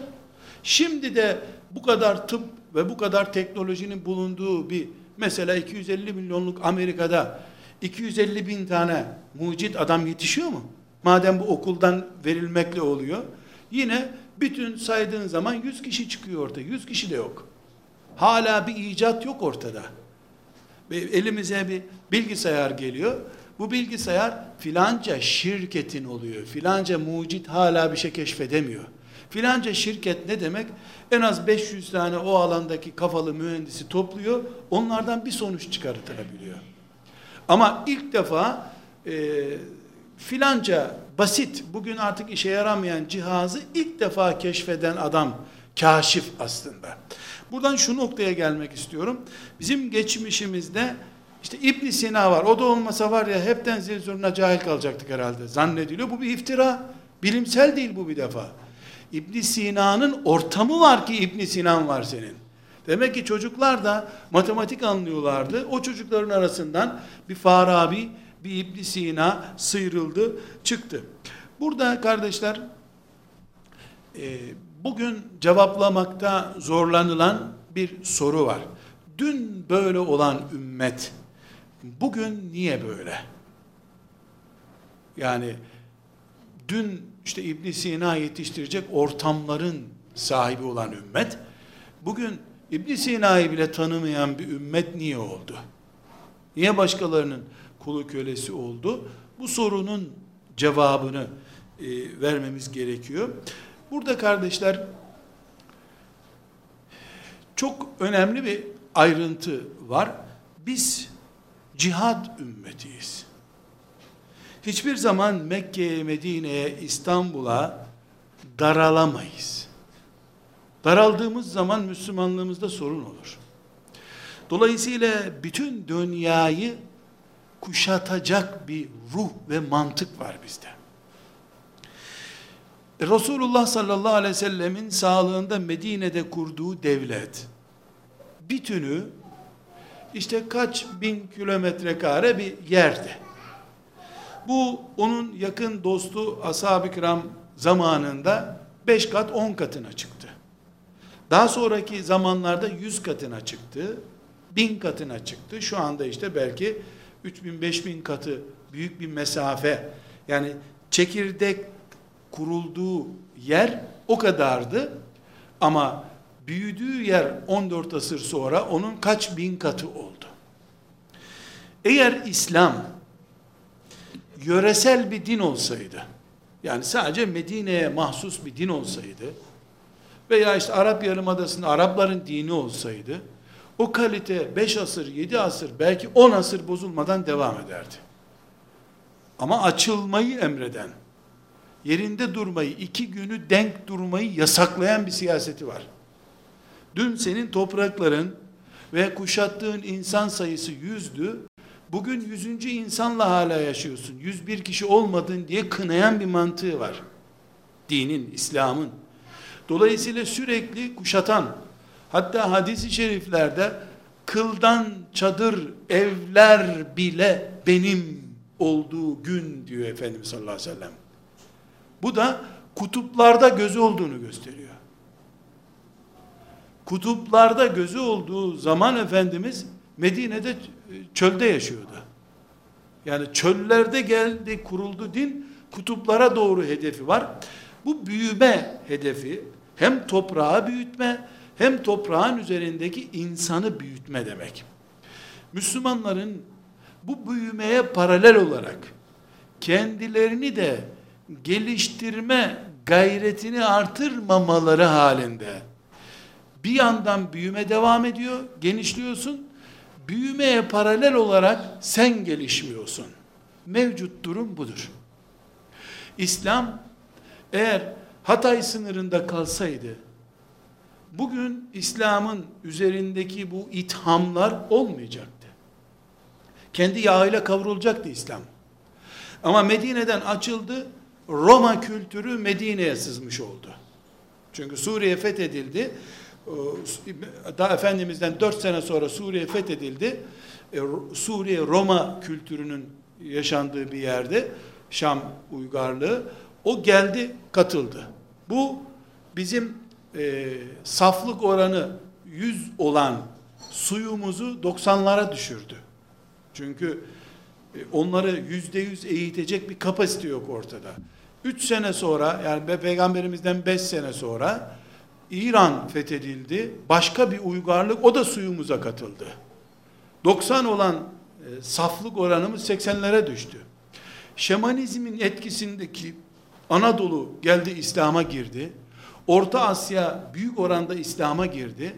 A: Şimdi de bu kadar tıp ve bu kadar teknolojinin bulunduğu bir mesela 250 milyonluk Amerika'da 250 bin tane mucit adam yetişiyor mu? Madem bu okuldan verilmekle oluyor. Yine bütün saydığın zaman 100 kişi çıkıyor ortaya. 100 kişi de yok. Hala bir icat yok ortada. Elimize bir bilgisayar geliyor. Bu bilgisayar filanca şirketin oluyor. Filanca mucit hala bir şey keşfedemiyor. Filanca şirket ne demek? En az 500 tane o alandaki kafalı mühendisi topluyor. Onlardan bir sonuç çıkartılabiliyor. Ama ilk defa e, filanca basit, bugün artık işe yaramayan cihazı ilk defa keşfeden adam kaşif aslında. Buradan şu noktaya gelmek istiyorum. Bizim geçmişimizde işte İbn Sina var. O da olmasa var ya hepten zil zurna cahil kalacaktık herhalde. Zannediliyor. Bu bir iftira. Bilimsel değil bu bir defa. İbn Sina'nın ortamı var ki İbn Sinan var senin. Demek ki çocuklar da matematik anlıyorlardı. O çocukların arasından bir Farabi, bir İbn Sina sıyrıldı, çıktı. Burada kardeşler e, bugün cevaplamakta zorlanılan bir soru var. Dün böyle olan ümmet bugün niye böyle? Yani dün işte İbn Sina yetiştirecek ortamların sahibi olan ümmet bugün İbn Sina'yı bile tanımayan bir ümmet niye oldu? Niye başkalarının kulu kölesi oldu? Bu sorunun cevabını e, vermemiz gerekiyor. Burada kardeşler çok önemli bir ayrıntı var. Biz cihad ümmetiyiz hiçbir zaman Mekke'ye, Medine'ye, İstanbul'a daralamayız. Daraldığımız zaman Müslümanlığımızda sorun olur. Dolayısıyla bütün dünyayı kuşatacak bir ruh ve mantık var bizde. Resulullah sallallahu aleyhi ve sellemin sağlığında Medine'de kurduğu devlet bütünü işte kaç bin kilometre kare bir yerde. Bu onun yakın dostu ashab-ı kiram zamanında 5 kat 10 katına çıktı. Daha sonraki zamanlarda 100 katına çıktı. 1000 katına çıktı. Şu anda işte belki 3000 5000 katı büyük bir mesafe. Yani çekirdek kurulduğu yer o kadardı. Ama büyüdüğü yer 14 asır sonra onun kaç bin katı oldu. Eğer İslam yöresel bir din olsaydı, yani sadece Medine'ye mahsus bir din olsaydı, veya işte Arap Yarımadası'nda Arapların dini olsaydı, o kalite 5 asır, 7 asır, belki 10 asır bozulmadan devam ederdi. Ama açılmayı emreden, yerinde durmayı, iki günü denk durmayı yasaklayan bir siyaseti var. Dün senin toprakların ve kuşattığın insan sayısı yüzdü, Bugün yüzüncü insanla hala yaşıyorsun. Yüz bir kişi olmadın diye kınayan bir mantığı var. Dinin, İslam'ın. Dolayısıyla sürekli kuşatan, Hatta hadisi şeriflerde kıldan çadır evler bile benim olduğu gün diyor Efendimiz sallallahu aleyhi ve sellem. Bu da kutuplarda gözü olduğunu gösteriyor. Kutuplarda gözü olduğu zaman Efendimiz Medine'de çölde yaşıyordu. Yani çöllerde geldi, kuruldu din, kutuplara doğru hedefi var. Bu büyüme hedefi hem toprağı büyütme hem toprağın üzerindeki insanı büyütme demek. Müslümanların bu büyümeye paralel olarak kendilerini de geliştirme gayretini artırmamaları halinde bir yandan büyüme devam ediyor, genişliyorsun. Büyümeye paralel olarak sen gelişmiyorsun. Mevcut durum budur. İslam eğer Hatay sınırında kalsaydı bugün İslam'ın üzerindeki bu ithamlar olmayacaktı. Kendi yağıyla kavrulacaktı İslam. Ama Medine'den açıldı, Roma kültürü Medine'ye sızmış oldu. Çünkü Suriye fethedildi. Daha Efendimiz'den 4 sene sonra Suriye fethedildi. E, Suriye Roma kültürünün yaşandığı bir yerde Şam uygarlığı o geldi katıldı. Bu bizim e, saflık oranı 100 olan suyumuzu 90'lara düşürdü. Çünkü e, onları yüzde yüz eğitecek bir kapasite yok ortada. 3 sene sonra yani peygamberimizden 5 sene sonra İran fethedildi. Başka bir uygarlık o da suyumuza katıldı. 90 olan e, saflık oranımız 80'lere düştü. Şamanizmin etkisindeki Anadolu geldi İslam'a girdi. Orta Asya büyük oranda İslam'a girdi.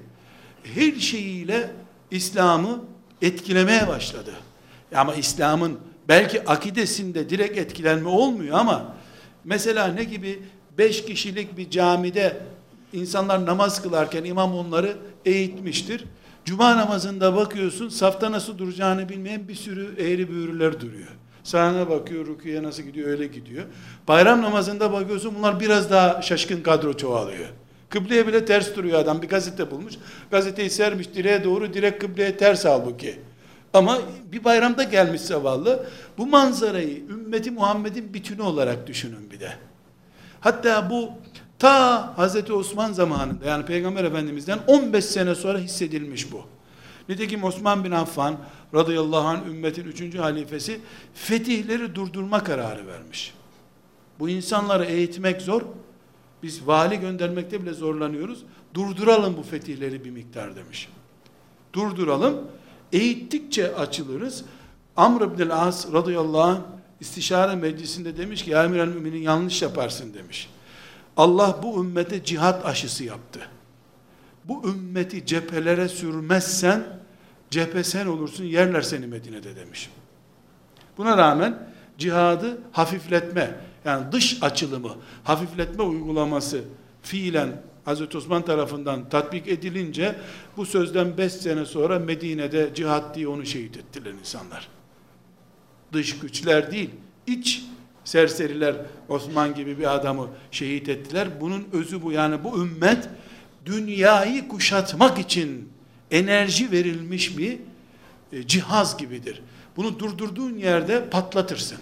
A: Her şeyiyle İslam'ı etkilemeye başladı. Ama İslam'ın belki akidesinde direkt etkilenme olmuyor ama mesela ne gibi beş kişilik bir camide insanlar namaz kılarken imam onları eğitmiştir. Cuma namazında bakıyorsun safta nasıl duracağını bilmeyen bir sürü eğri büğrüler duruyor. Sağına bakıyor, rüküye nasıl gidiyor, öyle gidiyor. Bayram namazında bakıyorsun bunlar biraz daha şaşkın kadro çoğalıyor. Kıbleye bile ters duruyor adam. Bir gazete bulmuş. Gazeteyi sermiş direğe doğru, direkt kıbleye ters halbuki. Ama bir bayramda gelmiş zavallı. Bu manzarayı ümmeti Muhammed'in bütünü olarak düşünün bir de. Hatta bu ta Hazreti Osman zamanında yani Peygamber Efendimiz'den 15 sene sonra hissedilmiş bu. Nitekim Osman bin Affan radıyallahu anh ümmetin üçüncü halifesi fetihleri durdurma kararı vermiş. Bu insanları eğitmek zor. Biz vali göndermekte bile zorlanıyoruz. Durduralım bu fetihleri bir miktar demiş. Durduralım. Eğittikçe açılırız. Amr ibn As radıyallahu anh istişare meclisinde demiş ki emir müminin yanlış yaparsın demiş. Allah bu ümmete cihat aşısı yaptı. Bu ümmeti cephelere sürmezsen cephe sen olursun yerler seni Medine'de demiş. Buna rağmen cihadı hafifletme yani dış açılımı hafifletme uygulaması fiilen Hazreti Osman tarafından tatbik edilince bu sözden 5 sene sonra Medine'de cihat diye onu şehit ettiler insanlar. Dış güçler değil, iç serseriler Osman gibi bir adamı şehit ettiler. Bunun özü bu. Yani bu ümmet dünyayı kuşatmak için enerji verilmiş bir e, cihaz gibidir. Bunu durdurduğun yerde patlatırsın.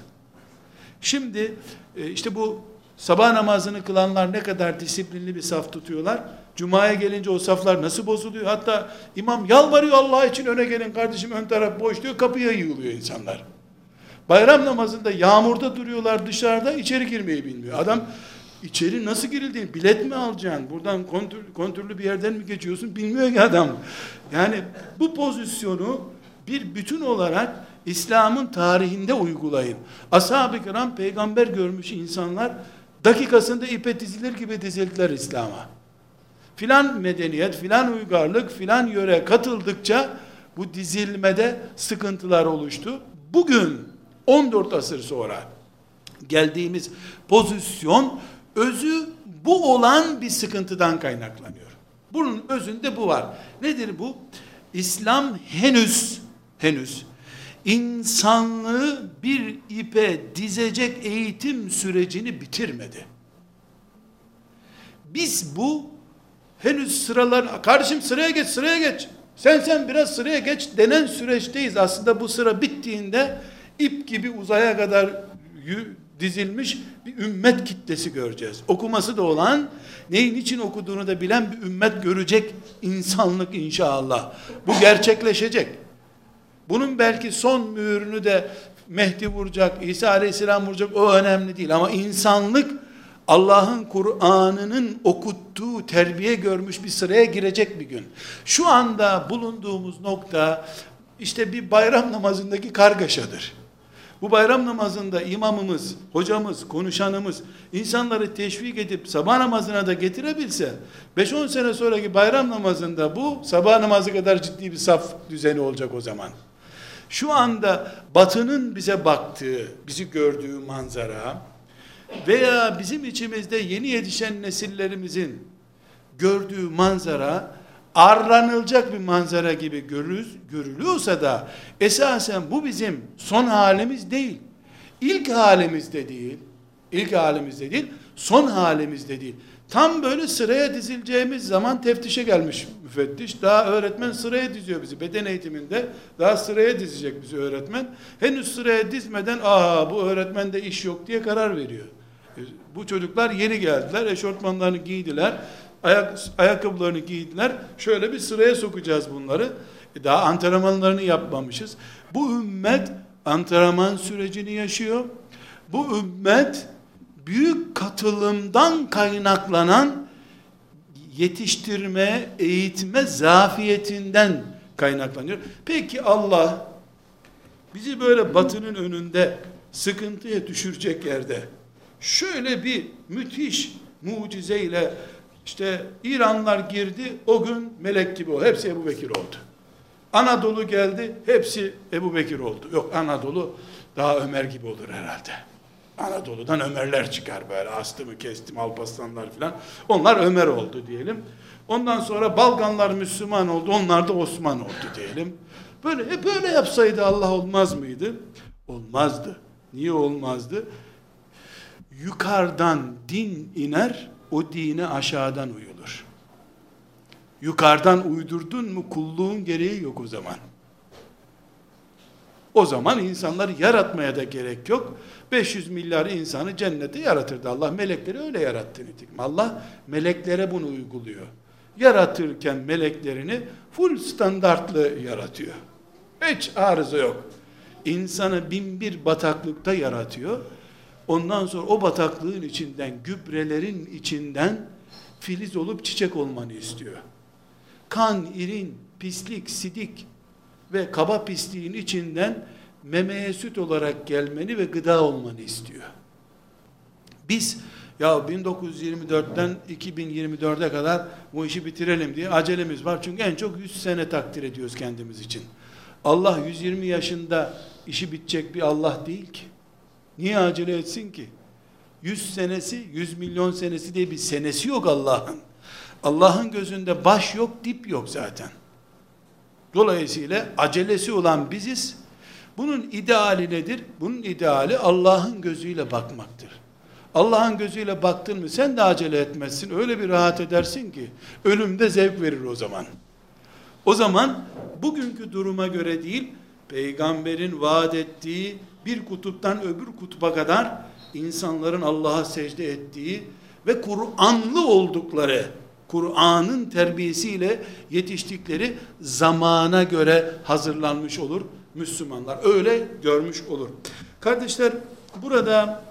A: Şimdi e, işte bu sabah namazını kılanlar ne kadar disiplinli bir saf tutuyorlar. Cuma'ya gelince o saflar nasıl bozuluyor? Hatta imam yalvarıyor Allah için öne gelin kardeşim ön taraf boş diyor kapıya yığılıyor insanlar. Bayram namazında yağmurda duruyorlar dışarıda içeri girmeyi bilmiyor. Adam içeri nasıl girildiğini bilet mi alacaksın? Buradan kontür, kontürlü bir yerden mi geçiyorsun? Bilmiyor ki adam. Yani bu pozisyonu bir bütün olarak İslam'ın tarihinde uygulayın. Ashab-ı kiram peygamber görmüş insanlar dakikasında ipe dizilir gibi dizildiler İslam'a. Filan medeniyet, filan uygarlık, filan yöre katıldıkça bu dizilmede sıkıntılar oluştu. Bugün 14 asır sonra geldiğimiz pozisyon özü bu olan bir sıkıntıdan kaynaklanıyor. Bunun özünde bu var. Nedir bu? İslam henüz henüz insanlığı bir ipe dizecek eğitim sürecini bitirmedi. Biz bu henüz sıralar, kardeşim sıraya geç, sıraya geç. Sen sen biraz sıraya geç denen süreçteyiz. Aslında bu sıra bittiğinde ip gibi uzaya kadar dizilmiş bir ümmet kitlesi göreceğiz. Okuması da olan, neyin için okuduğunu da bilen bir ümmet görecek insanlık inşallah. Bu gerçekleşecek. Bunun belki son mühürünü de Mehdi vuracak, İsa Aleyhisselam vuracak o önemli değil ama insanlık Allah'ın Kur'an'ının okuttuğu, terbiye görmüş bir sıraya girecek bir gün. Şu anda bulunduğumuz nokta işte bir bayram namazındaki kargaşadır. Bu bayram namazında imamımız, hocamız, konuşanımız insanları teşvik edip sabah namazına da getirebilse 5-10 sene sonraki bayram namazında bu sabah namazı kadar ciddi bir saf düzeni olacak o zaman. Şu anda batının bize baktığı, bizi gördüğü manzara veya bizim içimizde yeni yetişen nesillerimizin gördüğü manzara arlanılacak bir manzara gibi görürüz, görülüyorsa da esasen bu bizim son halimiz değil. İlk halimizde değil. İlk halimizde değil. Son halimizde değil. Tam böyle sıraya dizileceğimiz zaman teftişe gelmiş müfettiş. Daha öğretmen sıraya diziyor bizi. Beden eğitiminde daha sıraya dizecek bizi öğretmen. Henüz sıraya dizmeden aa bu öğretmende iş yok diye karar veriyor. E, bu çocuklar yeni geldiler. Eşortmanlarını giydiler. Ayak, ayakkabılarını giydiler. Şöyle bir sıraya sokacağız bunları. E daha antrenmanlarını yapmamışız. Bu ümmet antrenman sürecini yaşıyor. Bu ümmet büyük katılımdan kaynaklanan yetiştirme, eğitme zafiyetinden kaynaklanıyor. Peki Allah bizi böyle batının önünde sıkıntıya düşürecek yerde şöyle bir müthiş mucizeyle işte İranlar girdi o gün melek gibi oldu. Hepsi Ebu Bekir oldu. Anadolu geldi hepsi Ebu Bekir oldu. Yok Anadolu daha Ömer gibi olur herhalde. Anadolu'dan Ömerler çıkar böyle astımı kestim Alparslanlar filan. Onlar Ömer oldu diyelim. Ondan sonra Balkanlar Müslüman oldu. Onlar da Osman oldu diyelim. Böyle hep böyle yapsaydı Allah olmaz mıydı? Olmazdı. Niye olmazdı? Yukarıdan din iner, o dine aşağıdan uyulur. Yukarıdan uydurdun mu kulluğun gereği yok o zaman. O zaman insanları yaratmaya da gerek yok. 500 milyar insanı cennete yaratırdı Allah. Melekleri öyle yarattı nitekim. Allah meleklere bunu uyguluyor. Yaratırken meleklerini full standartlı yaratıyor. Hiç arıza yok. İnsanı bin bir bataklıkta yaratıyor. Ondan sonra o bataklığın içinden, gübrelerin içinden filiz olup çiçek olmanı istiyor. Kan, irin, pislik, sidik ve kaba pisliğin içinden memeye süt olarak gelmeni ve gıda olmanı istiyor. Biz ya 1924'ten 2024'e kadar bu işi bitirelim diye acelemiz var. Çünkü en çok 100 sene takdir ediyoruz kendimiz için. Allah 120 yaşında işi bitecek bir Allah değil ki. Niye acele etsin ki? 100 senesi, 100 milyon senesi diye bir senesi yok Allah'ın. Allah'ın gözünde baş yok, dip yok zaten. Dolayısıyla acelesi olan biziz. Bunun ideali nedir? Bunun ideali Allah'ın gözüyle bakmaktır. Allah'ın gözüyle baktın mı sen de acele etmezsin. Öyle bir rahat edersin ki ölümde zevk verir o zaman. O zaman bugünkü duruma göre değil, peygamberin vaat ettiği bir kutuptan öbür kutuba kadar insanların Allah'a secde ettiği ve Kur'anlı oldukları, Kur'an'ın terbiyesiyle yetiştikleri zamana göre hazırlanmış olur Müslümanlar. Öyle görmüş olur. Kardeşler burada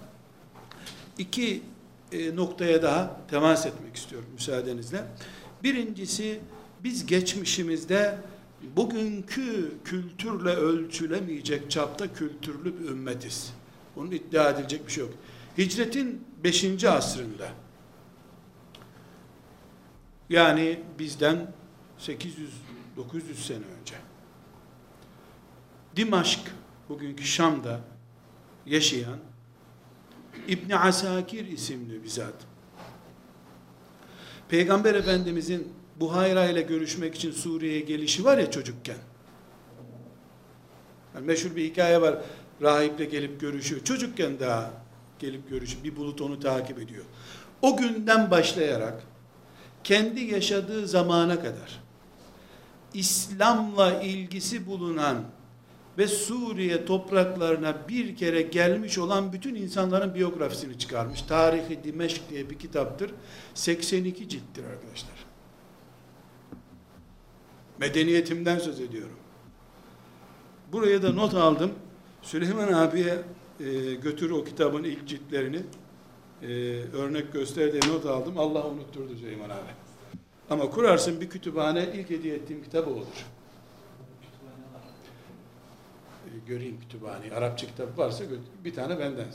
A: iki e, noktaya daha temas etmek istiyorum müsaadenizle. Birincisi biz geçmişimizde bugünkü kültürle ölçülemeyecek çapta kültürlü bir ümmetiz. Bunun iddia edilecek bir şey yok. Hicretin 5. asrında yani bizden 800-900 sene önce Dimaşk bugünkü Şam'da yaşayan İbni Asakir isimli bir zat. Peygamber Efendimizin Buhayra ile görüşmek için Suriye'ye gelişi var ya çocukken. Yani meşhur bir hikaye var. Rahiple gelip görüşüyor. Çocukken daha gelip görüşüyor. Bir bulut onu takip ediyor. O günden başlayarak kendi yaşadığı zamana kadar İslam'la ilgisi bulunan ve Suriye topraklarına bir kere gelmiş olan bütün insanların biyografisini çıkarmış. Tarihi Dimeşk diye bir kitaptır. 82 cilttir arkadaşlar. Medeniyetimden söz ediyorum. Buraya da not aldım. Süleyman abiye e, götür o kitabın ilk ciltlerini e, örnek göster diye not aldım. Allah unutturdu Süleyman abi. Ama kurarsın bir kütüphane ilk hediye ettiğim kitabı olur. E, göreyim kütüphaneyi. Arapça kitap varsa bir tane benden.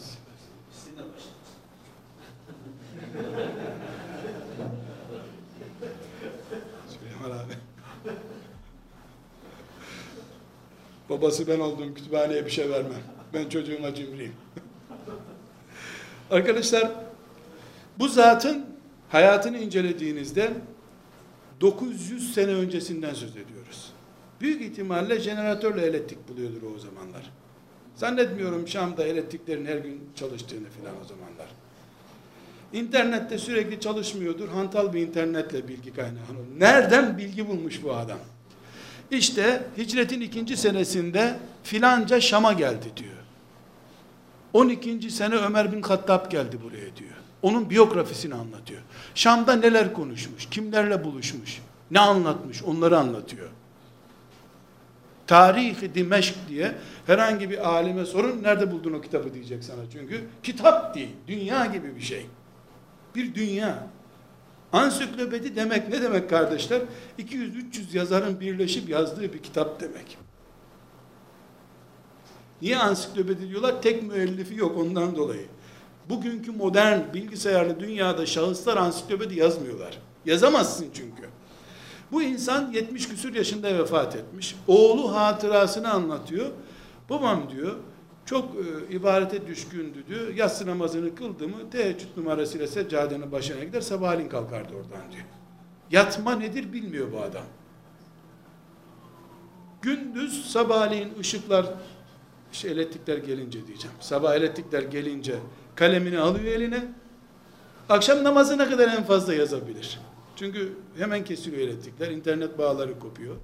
A: Süleyman abi. Babası ben olduğum kütüphaneye bir şey vermem. Ben çocuğuma cimriyim. Arkadaşlar bu zatın hayatını incelediğinizde 900 sene öncesinden söz ediyoruz. Büyük ihtimalle jeneratörle elektrik buluyordur o zamanlar. Zannetmiyorum Şam'da elektriklerin her gün çalıştığını filan o zamanlar. İnternette sürekli çalışmıyordur. Hantal bir internetle bilgi kaynağı. Nereden bilgi bulmuş bu adam? İşte hicretin ikinci senesinde filanca Şam'a geldi diyor. 12. sene Ömer bin Kattab geldi buraya diyor. Onun biyografisini anlatıyor. Şam'da neler konuşmuş, kimlerle buluşmuş, ne anlatmış onları anlatıyor. Tarihi Dimeşk diye herhangi bir alime sorun nerede buldun o kitabı diyecek sana çünkü. Kitap değil, dünya gibi bir şey. Bir dünya. Ansiklopedi demek ne demek kardeşler? 200-300 yazarın birleşip yazdığı bir kitap demek. Niye ansiklopedi diyorlar? Tek müellifi yok ondan dolayı. Bugünkü modern bilgisayarlı dünyada şahıslar ansiklopedi yazmıyorlar. Yazamazsın çünkü. Bu insan 70 küsür yaşında vefat etmiş. Oğlu hatırasını anlatıyor. Babam diyor, çok e, ibadete düşkündü diyor. Yatsı namazını kıldı mı teheccüd numarasıyla seccadenin başına gider sabahleyin kalkardı oradan diyor. Yatma nedir bilmiyor bu adam. Gündüz sabahleyin ışıklar işte elektrikler gelince diyeceğim. Sabah elektrikler gelince kalemini alıyor eline. Akşam namazına kadar en fazla yazabilir. Çünkü hemen kesiliyor elektrikler, internet bağları kopuyor.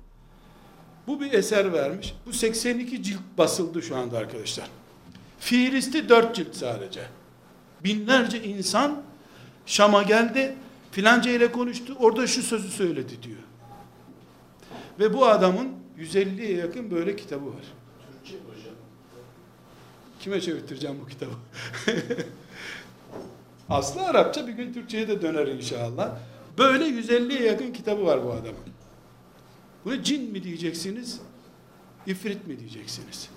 A: Bu bir eser vermiş. Bu 82 cilt basıldı şu anda arkadaşlar. Fihristi 4 cilt sadece. Binlerce insan Şam'a geldi, filanca ile konuştu, orada şu sözü söyledi diyor. Ve bu adamın 150'ye yakın böyle kitabı var. Türkçe hocam. Kime çevirtireceğim bu kitabı? Aslı Arapça bir gün Türkçe'ye de döner inşallah. Böyle 150'ye yakın kitabı var bu adamın. Bunu cin mi diyeceksiniz? İfrit mi diyeceksiniz?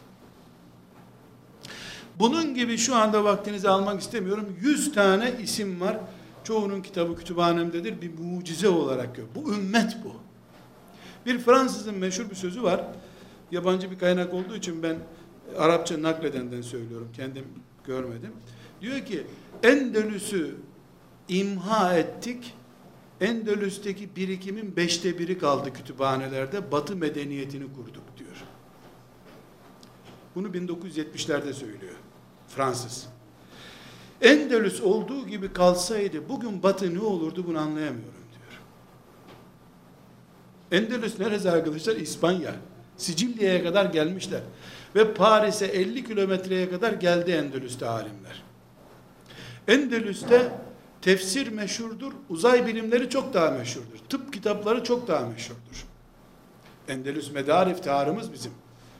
A: Bunun gibi şu anda vaktinizi almak istemiyorum. 100 tane isim var. Çoğunun kitabı kütüphanemdedir. Bir mucize olarak yok. Bu ümmet bu. Bir Fransızın meşhur bir sözü var. Yabancı bir kaynak olduğu için ben Arapça nakledenden söylüyorum. Kendim görmedim. Diyor ki Endülüs'ü imha ettik Endülüs'teki birikimin beşte biri kaldı kütüphanelerde. Batı medeniyetini kurduk diyor. Bunu 1970'lerde söylüyor. Fransız. Endülüs olduğu gibi kalsaydı bugün batı ne olurdu bunu anlayamıyorum diyor. Endülüs neresi arkadaşlar? İspanya. Sicilya'ya kadar gelmişler. Ve Paris'e 50 kilometreye kadar geldi Endülüs'te alimler. Endülüs'te Tefsir meşhurdur, uzay bilimleri çok daha meşhurdur. Tıp kitapları çok daha meşhurdur. Endülüs medar iftiharımız bizim.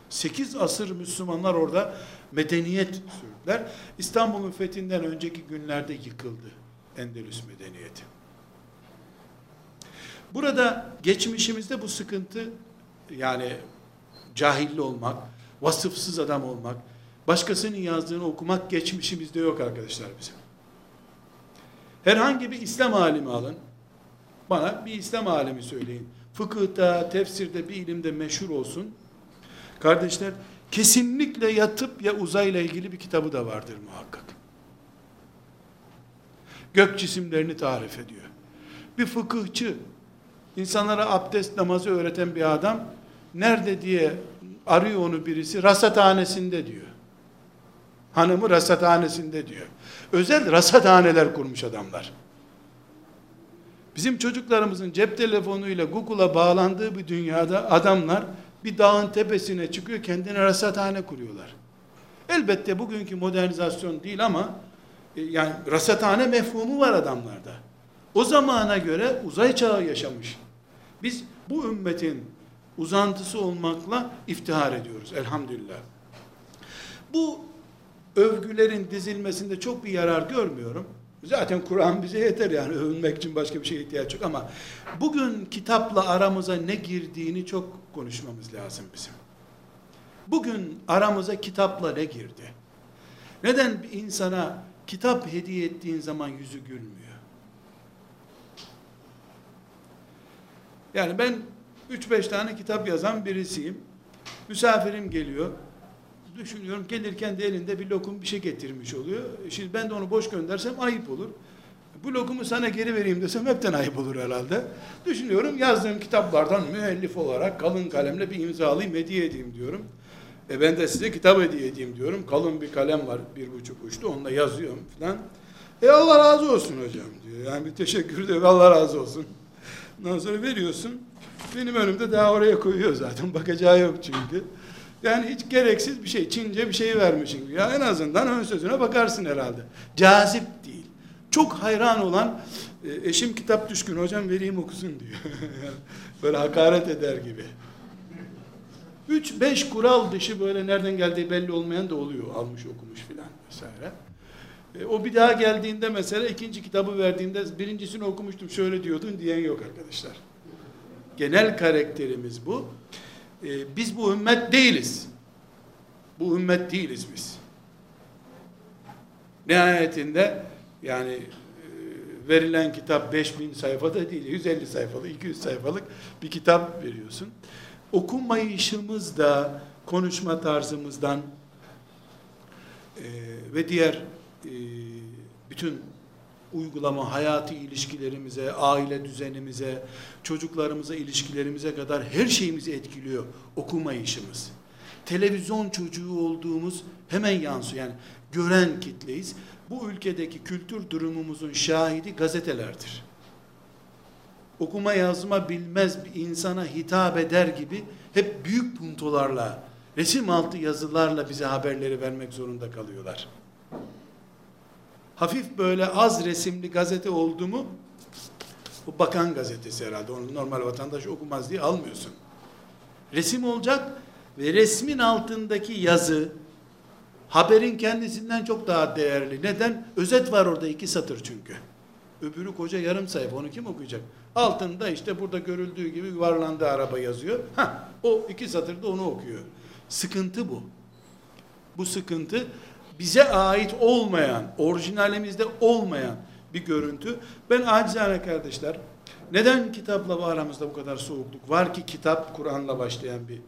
A: 8 asır Müslümanlar orada medeniyet sürdüler. İstanbul'un fethinden önceki günlerde yıkıldı Endülüs medeniyeti. Burada geçmişimizde bu sıkıntı yani cahilli olmak, vasıfsız adam olmak, başkasının yazdığını okumak geçmişimizde yok arkadaşlar bizim. Herhangi bir İslam alimi alın. Bana bir İslam alimi söyleyin. Fıkıhta, tefsirde, bir ilimde meşhur olsun. Kardeşler, kesinlikle yatıp ya uzayla ilgili bir kitabı da vardır muhakkak. Gök cisimlerini tarif ediyor. Bir fıkıhçı, insanlara abdest namazı öğreten bir adam, nerede diye arıyor onu birisi, rasathanesinde diyor. Hanımı rasathanesinde diyor. Özel rasathaneler kurmuş adamlar. Bizim çocuklarımızın cep telefonuyla Google'a bağlandığı bir dünyada adamlar bir dağın tepesine çıkıyor, kendine rasathane kuruyorlar. Elbette bugünkü modernizasyon değil ama e, yani rasathane mefhumu var adamlarda. O zamana göre uzay çağı yaşamış. Biz bu ümmetin uzantısı olmakla iftihar ediyoruz elhamdülillah. Bu övgülerin dizilmesinde çok bir yarar görmüyorum. Zaten Kur'an bize yeter yani övünmek için başka bir şeye ihtiyaç yok ama bugün kitapla aramıza ne girdiğini çok konuşmamız lazım bizim. Bugün aramıza kitapla ne girdi? Neden bir insana kitap hediye ettiğin zaman yüzü gülmüyor? Yani ben 3-5 tane kitap yazan birisiyim. Misafirim geliyor. Düşünüyorum gelirken de elinde bir lokum bir şey getirmiş oluyor. Şimdi ben de onu boş göndersem ayıp olur. Bu lokumu sana geri vereyim desem hepten ayıp olur herhalde. Düşünüyorum yazdığım kitaplardan müellif olarak kalın kalemle bir imzalayayım hediye edeyim diyorum. E ben de size kitap hediye edeyim diyorum. Kalın bir kalem var bir buçuk uçlu onunla yazıyorum falan. E Allah razı olsun hocam diyor. Yani bir teşekkür diyor Allah razı olsun. Ondan sonra veriyorsun. Benim önümde daha oraya koyuyor zaten. Bakacağı yok çünkü. Yani hiç gereksiz bir şey. Çince bir şey vermişsin. Ya en azından ön sözüne bakarsın herhalde. Cazip değil. Çok hayran olan e, eşim kitap düşkün hocam vereyim okusun diyor. böyle hakaret eder gibi. Üç beş kural dışı böyle nereden geldiği belli olmayan da oluyor. Almış okumuş filan vesaire. E, o bir daha geldiğinde mesela ikinci kitabı verdiğinde birincisini okumuştum şöyle diyordun diyen yok arkadaşlar. Genel karakterimiz bu. E, biz bu ümmet değiliz. Bu ümmet değiliz biz. Nihayetinde yani e, verilen kitap 5000 sayfada değil, 150 sayfalık, 200 sayfalık bir kitap veriyorsun. Okunmayışımız da konuşma tarzımızdan e, ve diğer e, bütün uygulama, hayati ilişkilerimize, aile düzenimize, çocuklarımıza, ilişkilerimize kadar her şeyimizi etkiliyor okumayışımız. Televizyon çocuğu olduğumuz hemen yansıyor. Yani gören kitleyiz. Bu ülkedeki kültür durumumuzun şahidi gazetelerdir. Okuma yazma bilmez bir insana hitap eder gibi hep büyük puntolarla, resim altı yazılarla bize haberleri vermek zorunda kalıyorlar hafif böyle az resimli gazete oldu mu bu bakan gazetesi herhalde onu normal vatandaş okumaz diye almıyorsun. Resim olacak ve resmin altındaki yazı haberin kendisinden çok daha değerli. Neden? Özet var orada iki satır çünkü. Öbürü koca yarım sayfa onu kim okuyacak? Altında işte burada görüldüğü gibi yuvarlandı araba yazıyor. Ha, o iki satırda onu okuyor. Sıkıntı bu. Bu sıkıntı bize ait olmayan, orijinalimizde olmayan bir görüntü. Ben acizane kardeşler, neden kitapla aramızda bu kadar soğukluk var ki kitap Kur'an'la başlayan bir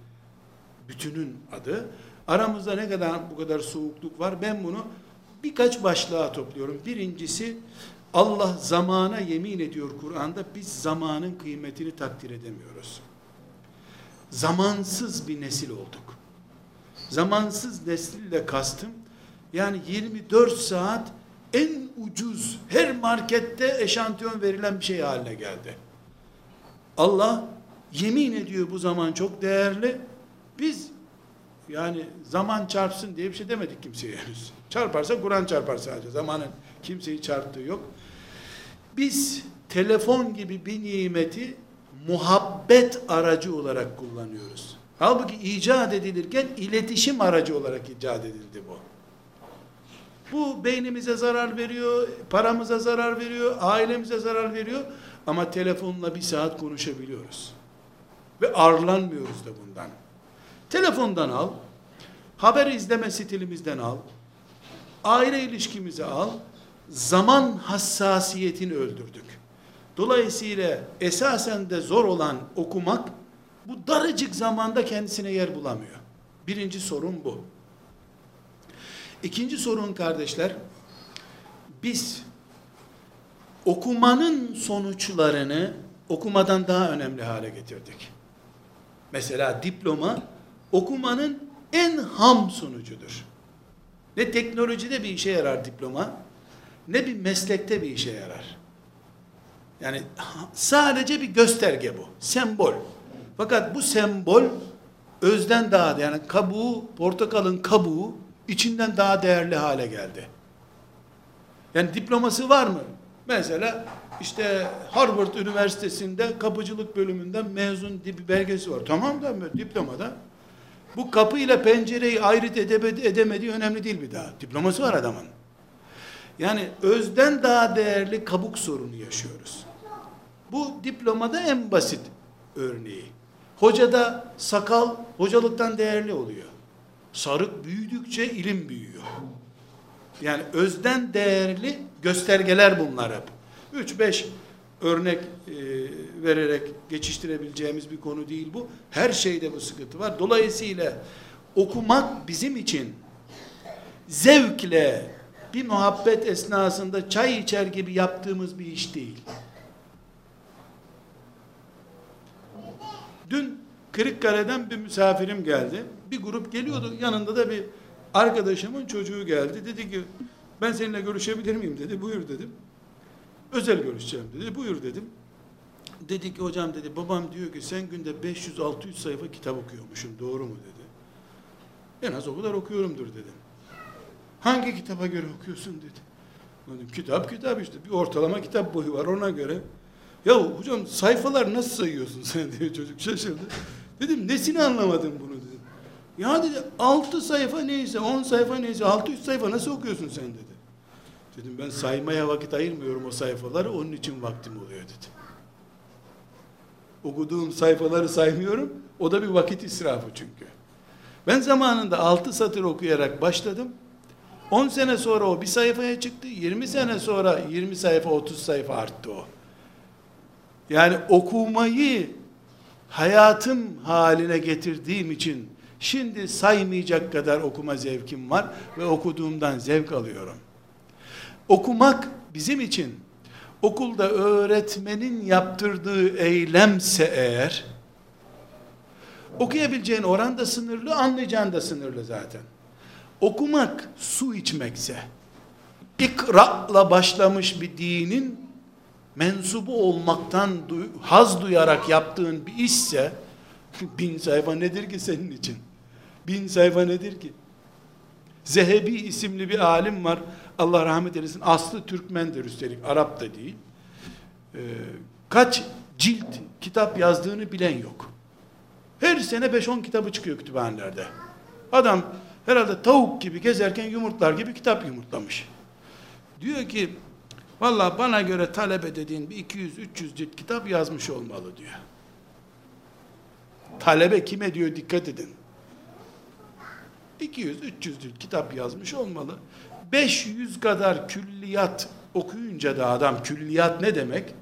A: bütünün adı. Aramızda ne kadar bu kadar soğukluk var ben bunu birkaç başlığa topluyorum. Birincisi Allah zamana yemin ediyor Kur'an'da biz zamanın kıymetini takdir edemiyoruz. Zamansız bir nesil olduk. Zamansız nesille kastım yani 24 saat en ucuz her markette eşantiyon verilen bir şey haline geldi. Allah yemin ediyor bu zaman çok değerli. Biz yani zaman çarpsın diye bir şey demedik kimseye henüz. Çarparsa Kur'an çarpar sadece. Zamanın kimseyi çarptığı yok. Biz telefon gibi bir nimeti muhabbet aracı olarak kullanıyoruz. Halbuki icat edilirken iletişim aracı olarak icat edildi bu. Bu beynimize zarar veriyor, paramıza zarar veriyor, ailemize zarar veriyor. Ama telefonla bir saat konuşabiliyoruz. Ve arlanmıyoruz da bundan. Telefondan al, haber izleme stilimizden al, aile ilişkimizi al, zaman hassasiyetini öldürdük. Dolayısıyla esasen de zor olan okumak, bu daracık zamanda kendisine yer bulamıyor. Birinci sorun bu. İkinci sorun kardeşler, biz okumanın sonuçlarını okumadan daha önemli hale getirdik. Mesela diploma okumanın en ham sonucudur. Ne teknolojide bir işe yarar diploma, ne bir meslekte bir işe yarar. Yani sadece bir gösterge bu. Sembol. Fakat bu sembol özden daha yani kabuğu, portakalın kabuğu içinden daha değerli hale geldi. Yani diploması var mı? Mesela işte Harvard Üniversitesi'nde kapıcılık bölümünden mezun bir belgesi var. Tamam da diplomada. Bu kapı ile pencereyi ayrıt edemedi, edemediği önemli değil bir daha. Diploması var adamın. Yani özden daha değerli kabuk sorunu yaşıyoruz. Bu diplomada en basit örneği. Hocada sakal hocalıktan değerli oluyor. Sarık büyüdükçe ilim büyüyor. Yani özden değerli göstergeler bunlar hep. 3-5 örnek e, vererek geçiştirebileceğimiz bir konu değil bu. Her şeyde bu sıkıntı var. Dolayısıyla okumak bizim için zevkle bir muhabbet esnasında çay içer gibi yaptığımız bir iş değil. Dün Kırıkkale'den bir misafirim geldi. Bir grup geliyordu. Yanında da bir arkadaşımın çocuğu geldi. Dedi ki ben seninle görüşebilir miyim dedi. Buyur dedim. Özel görüşeceğim dedi. Buyur dedim. Dedi ki hocam dedi babam diyor ki sen günde 500-600 sayfa kitap okuyormuşsun. Doğru mu dedi. En az o kadar okuyorumdur dedim. Hangi kitaba göre okuyorsun dedi. Dedim, kitap kitap işte bir ortalama kitap boyu var ona göre. Ya hocam sayfalar nasıl sayıyorsun sen diye çocuk şaşırdı. Dedim nesini anlamadın bunu. Ya dedi 6 sayfa neyse 10 sayfa neyse 600 sayfa nasıl okuyorsun sen dedi. Dedim ben saymaya vakit ayırmıyorum o sayfaları onun için vaktim oluyor dedi. Okuduğum sayfaları saymıyorum o da bir vakit israfı çünkü. Ben zamanında 6 satır okuyarak başladım. 10 sene sonra o bir sayfaya çıktı. 20 sene sonra 20 sayfa 30 sayfa arttı o. Yani okumayı hayatım haline getirdiğim için şimdi saymayacak kadar okuma zevkim var ve okuduğumdan zevk alıyorum. Okumak bizim için okulda öğretmenin yaptırdığı eylemse eğer okuyabileceğin oran da sınırlı, anlayacağın da sınırlı zaten. Okumak su içmekse, ikra'la başlamış bir dinin mensubu olmaktan haz duyarak yaptığın bir işse, bin sayfa nedir ki senin için? Bin sayfa nedir ki? Zehebi isimli bir alim var. Allah rahmet eylesin. Aslı Türkmendir üstelik. Arap da değil. Ee, kaç cilt kitap yazdığını bilen yok. Her sene 5-10 kitabı çıkıyor kütüphanelerde. Adam herhalde tavuk gibi gezerken yumurtlar gibi kitap yumurtlamış. Diyor ki valla bana göre talebe dediğin bir 200-300 cilt kitap yazmış olmalı diyor. Talebe kime diyor dikkat edin. 200-300 cilt kitap yazmış olmalı. 500 kadar külliyat okuyunca da adam külliyat ne demek?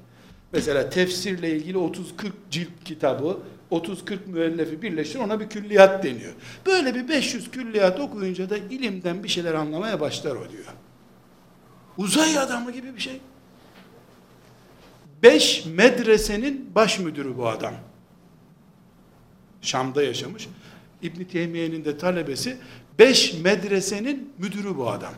A: Mesela tefsirle ilgili 30-40 cilt kitabı 30-40 müellefi birleştir ona bir külliyat deniyor. Böyle bir 500 külliyat okuyunca da ilimden bir şeyler anlamaya başlar o diyor. Uzay adamı gibi bir şey. Beş medresenin baş müdürü bu adam. Şam'da yaşamış. İbn Teymiye'nin de talebesi. Beş medresenin müdürü bu adam.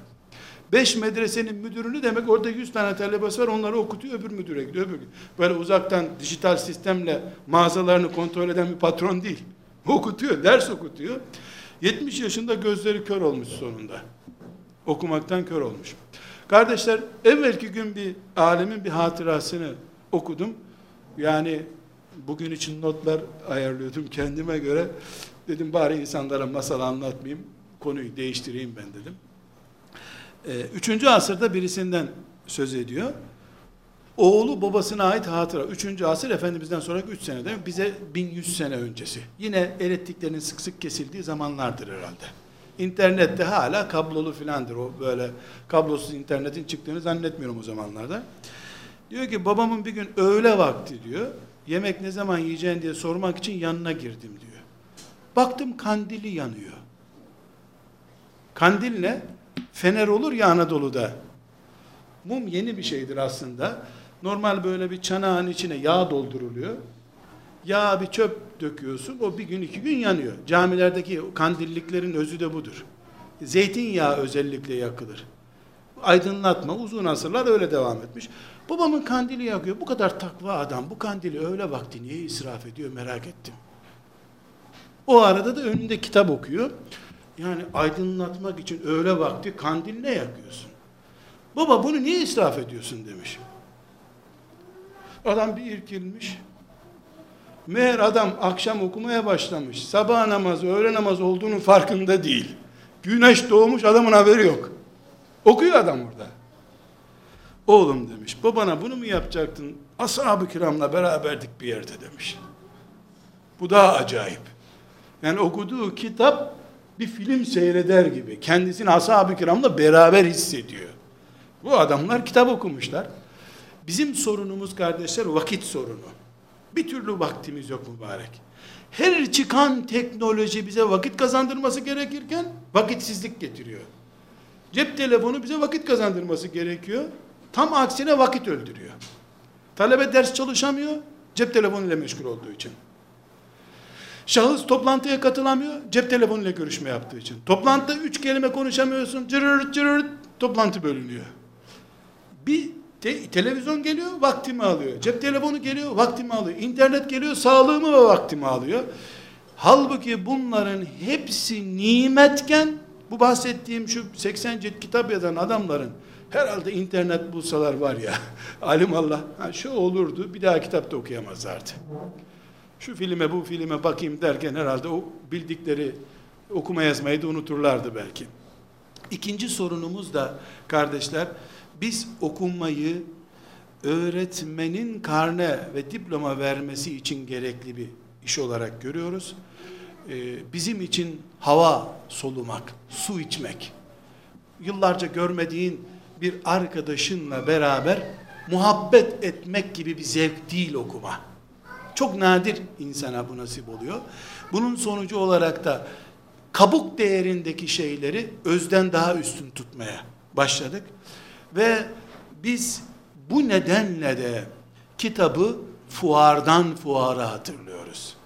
A: Beş medresenin müdürünü demek orada yüz tane talebesi var onları okutuyor öbür müdüre gidiyor öbür Böyle uzaktan dijital sistemle mağazalarını kontrol eden bir patron değil. Okutuyor, ders okutuyor. 70 yaşında gözleri kör olmuş sonunda. Okumaktan kör olmuş. Kardeşler evvelki gün bir alemin bir hatırasını okudum. Yani bugün için notlar ayarlıyordum kendime göre. Dedim bari insanlara masal anlatmayayım. Konuyu değiştireyim ben dedim. Ee, üçüncü asırda birisinden söz ediyor. Oğlu babasına ait hatıra. Üçüncü asır Efendimiz'den sonraki üç sene demek. Bize 1100 sene öncesi. Yine elektriklerin sık sık kesildiği zamanlardır herhalde. İnternette hala kablolu filandır. O böyle kablosuz internetin çıktığını zannetmiyorum o zamanlarda. Diyor ki babamın bir gün öğle vakti diyor. Yemek ne zaman yiyeceğin diye sormak için yanına girdim diyor. Baktım kandili yanıyor. Kandil ne? Fener olur ya Anadolu'da. Mum yeni bir şeydir aslında. Normal böyle bir çanağın içine yağ dolduruluyor. Yağ bir çöp döküyorsun. O bir gün iki gün yanıyor. Camilerdeki kandilliklerin özü de budur. Zeytinyağı özellikle yakılır. Aydınlatma uzun asırlar öyle devam etmiş. Babamın kandili yakıyor. Bu kadar takva adam bu kandili öyle vakti niye israf ediyor merak ettim. O arada da önünde kitap okuyor. Yani aydınlatmak için öğle vakti kandil yakıyorsun? Baba bunu niye israf ediyorsun demiş. Adam bir irkilmiş. Meğer adam akşam okumaya başlamış. Sabah namazı, öğle namazı olduğunun farkında değil. Güneş doğmuş adamın haberi yok. Okuyor adam orada. Oğlum demiş, babana bunu mu yapacaktın? Ashab-ı kiramla beraberdik bir yerde demiş. Bu daha acayip. Yani okuduğu kitap bir film seyreder gibi. Kendisini ashab-ı kiramla beraber hissediyor. Bu adamlar kitap okumuşlar. Bizim sorunumuz kardeşler vakit sorunu. Bir türlü vaktimiz yok mübarek. Her çıkan teknoloji bize vakit kazandırması gerekirken vakitsizlik getiriyor. Cep telefonu bize vakit kazandırması gerekiyor. Tam aksine vakit öldürüyor. Talebe ders çalışamıyor, cep telefonuyla meşgul olduğu için. Şahıs toplantıya katılamıyor, cep telefonuyla görüşme yaptığı için. Toplantıda üç kelime konuşamıyorsun, cırırt cırırt toplantı bölünüyor. Bir te televizyon geliyor, vaktimi alıyor. Cep telefonu geliyor, vaktimi alıyor. İnternet geliyor, sağlığımı ve vaktimi alıyor. Halbuki bunların hepsi nimetken, bu bahsettiğim şu 80 cilt kitap yazan adamların, herhalde internet bulsalar var ya, alim Allah, ha şu olurdu, bir daha kitapta okuyamazlardı. Şu filme bu filme bakayım derken herhalde o bildikleri okuma yazmayı da unuturlardı belki. İkinci sorunumuz da kardeşler, biz okunmayı öğretmenin karne ve diploma vermesi için gerekli bir iş olarak görüyoruz. Ee, bizim için hava solumak, su içmek, yıllarca görmediğin bir arkadaşınla beraber muhabbet etmek gibi bir zevk değil okuma. Çok nadir insana bu nasip oluyor. Bunun sonucu olarak da kabuk değerindeki şeyleri özden daha üstün tutmaya başladık. Ve biz bu nedenle de kitabı fuardan fuara hatırlıyoruz.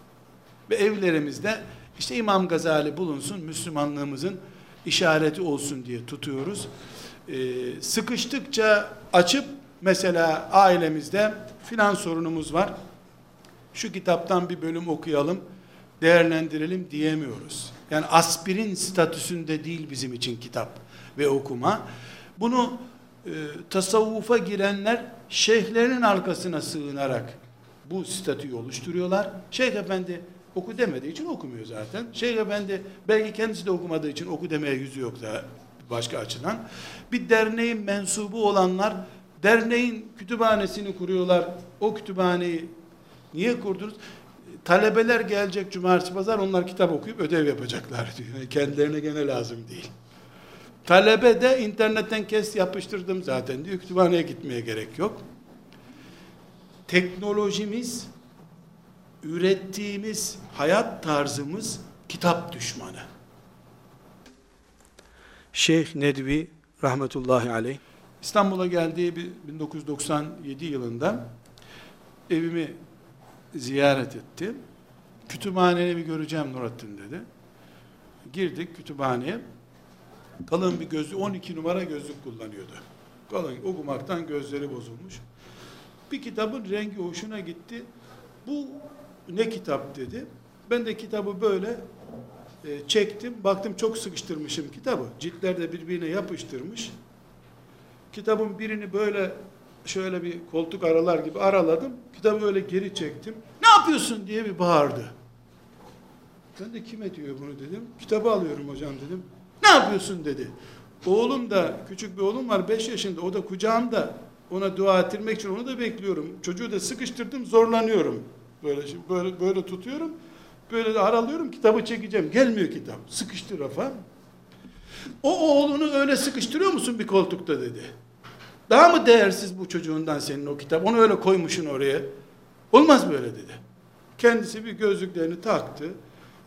A: Ve evlerimizde işte İmam Gazali bulunsun, Müslümanlığımızın işareti olsun diye tutuyoruz. Ee, sıkıştıkça açıp mesela ailemizde filan sorunumuz var. Şu kitaptan bir bölüm okuyalım, değerlendirelim diyemiyoruz. Yani aspirin statüsünde değil bizim için kitap ve okuma. Bunu e, tasavvufa girenler şeyhlerinin arkasına sığınarak bu statüyü oluşturuyorlar. Şeyh efendi oku demediği için okumuyor zaten. Şeyh efendi belki kendisi de okumadığı için oku demeye yüzü yok da başka açıdan. Bir derneğin mensubu olanlar derneğin kütüphanesini kuruyorlar. O kütüphaneyi niye kurdunuz? Talebeler gelecek cumartesi pazar onlar kitap okuyup ödev yapacaklar diyor. Yani kendilerine gene lazım değil. Talebe de internetten kes yapıştırdım zaten diyor. Kütüphaneye gitmeye gerek yok. Teknolojimiz, ürettiğimiz hayat tarzımız kitap düşmanı. Şeyh Nedvi rahmetullahi aleyh İstanbul'a geldiği 1997 yılında evimi ziyaret etti. Kütüphaneni bir göreceğim Nurattin dedi. Girdik kütüphaneye. Kalın bir gözlük, 12 numara gözlük kullanıyordu. Kalın okumaktan gözleri bozulmuş. Bir kitabın rengi hoşuna gitti. Bu ne kitap dedi. Ben de kitabı böyle e, çektim. Baktım çok sıkıştırmışım kitabı. Ciltler de birbirine yapıştırmış. Kitabın birini böyle şöyle bir koltuk aralar gibi araladım. Kitabı öyle geri çektim. Ne yapıyorsun diye bir bağırdı. Ben de kime diyor bunu dedim. Kitabı alıyorum hocam dedim. Ne yapıyorsun dedi. Oğlum da küçük bir oğlum var 5 yaşında o da kucağımda ona dua ettirmek için onu da bekliyorum. Çocuğu da sıkıştırdım zorlanıyorum. Böyle şimdi böyle böyle tutuyorum. Böyle aralıyorum kitabı çekeceğim. Gelmiyor kitap. Sıkıştı rafa. O oğlunu öyle sıkıştırıyor musun bir koltukta dedi. Daha mı değersiz bu çocuğundan senin o kitap? Onu öyle koymuşsun oraya. Olmaz böyle dedi. Kendisi bir gözlüklerini taktı.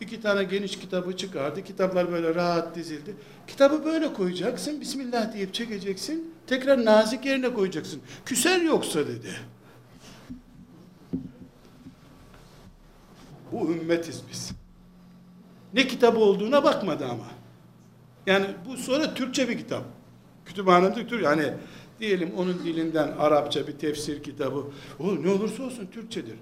A: İki tane geniş kitabı çıkardı. Kitaplar böyle rahat dizildi. Kitabı böyle koyacaksın. Bismillah deyip çekeceksin. Tekrar nazik yerine koyacaksın. Küser yoksa dedi. Bu ümmetiz biz. Ne kitabı olduğuna bakmadı ama. Yani bu sonra Türkçe bir kitap. Kütüphanemde Türk yani diyelim onun dilinden Arapça bir tefsir kitabı. O ne olursa olsun Türkçedir.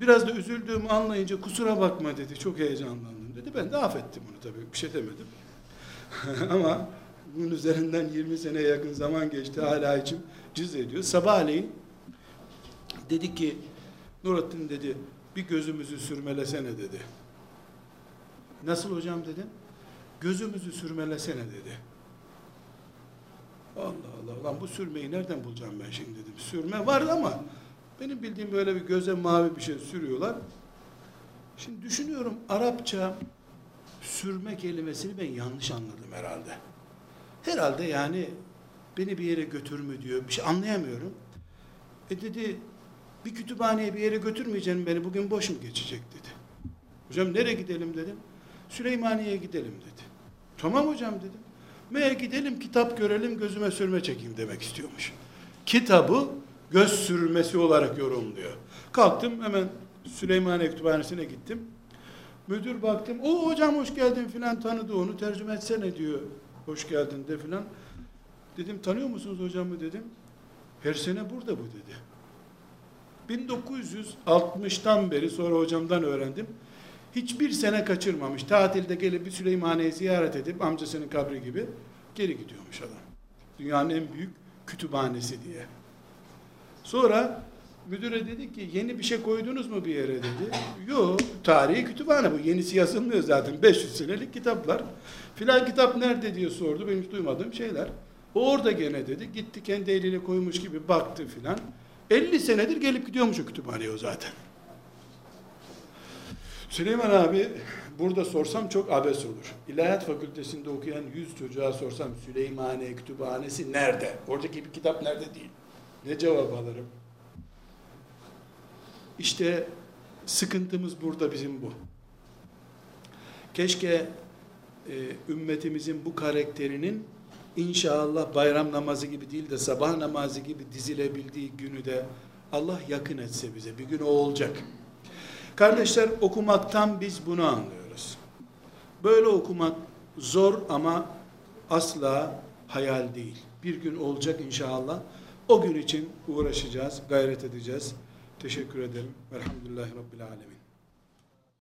A: Biraz da üzüldüğümü anlayınca kusura bakma dedi. Çok heyecanlandım dedi. Ben de affettim onu tabii. Bir şey demedim. Ama bunun üzerinden 20 sene yakın zaman geçti. Hala içim cız ediyor. Sabahleyin dedi ki Nurattin dedi bir gözümüzü sürmelesene dedi. Nasıl hocam dedim. Gözümüzü sürmelesene dedi. Allah Allah lan bu sürmeyi nereden bulacağım ben şimdi dedim. Sürme var ama benim bildiğim böyle bir göze mavi bir şey sürüyorlar. Şimdi düşünüyorum Arapça sürme kelimesini ben yanlış anladım herhalde. Herhalde yani beni bir yere götür mü diyor. Bir şey anlayamıyorum. E dedi bir kütüphaneye bir yere götürmeyeceksin beni bugün boş mu geçecek dedi. Hocam nereye gidelim dedim. Süleymaniye'ye gidelim dedi. Tamam hocam dedim. Meğer gidelim kitap görelim gözüme sürme çekeyim demek istiyormuş. Kitabı göz sürmesi olarak yorumluyor. Kalktım hemen Süleymaniye Kütüphanesi'ne gittim. Müdür baktım, o hocam hoş geldin filan tanıdı onu tercüme etsene diyor. Hoş geldin de filan. Dedim tanıyor musunuz hocamı dedim. Her sene burada bu dedi. 1960'tan beri sonra hocamdan öğrendim. Hiçbir sene kaçırmamış. Tatilde gelip bir Süleymaniye'yi ziyaret edip amcasının kabri gibi geri gidiyormuş adam. Dünyanın en büyük kütüphanesi diye. Sonra müdüre dedi ki yeni bir şey koydunuz mu bir yere dedi. Yok tarihi kütüphane bu. Yenisi yazılmıyor zaten. 500 senelik kitaplar. Filan kitap nerede diye sordu. Benim hiç duymadığım şeyler. O orada gene dedi. Gitti kendi eliyle koymuş gibi baktı filan. 50 senedir gelip gidiyormuş o kütüphaneye o zaten. Süleyman abi burada sorsam çok abes olur. İlahiyat Fakültesinde okuyan 100 çocuğa sorsam Süleymaniye Kütüphanesi nerede? Oradaki bir kitap nerede değil. Ne cevap alırım? İşte sıkıntımız burada bizim bu. Keşke e, ümmetimizin bu karakterinin inşallah bayram namazı gibi değil de sabah namazı gibi dizilebildiği günü de Allah yakın etse bize. Bir gün o olacak. Kardeşler okumaktan biz bunu anlıyoruz. Böyle okumak zor ama asla hayal değil. Bir gün olacak inşallah. O gün için uğraşacağız, gayret edeceğiz. Teşekkür ederim. Velhamdülillahi Rabbil Alemin.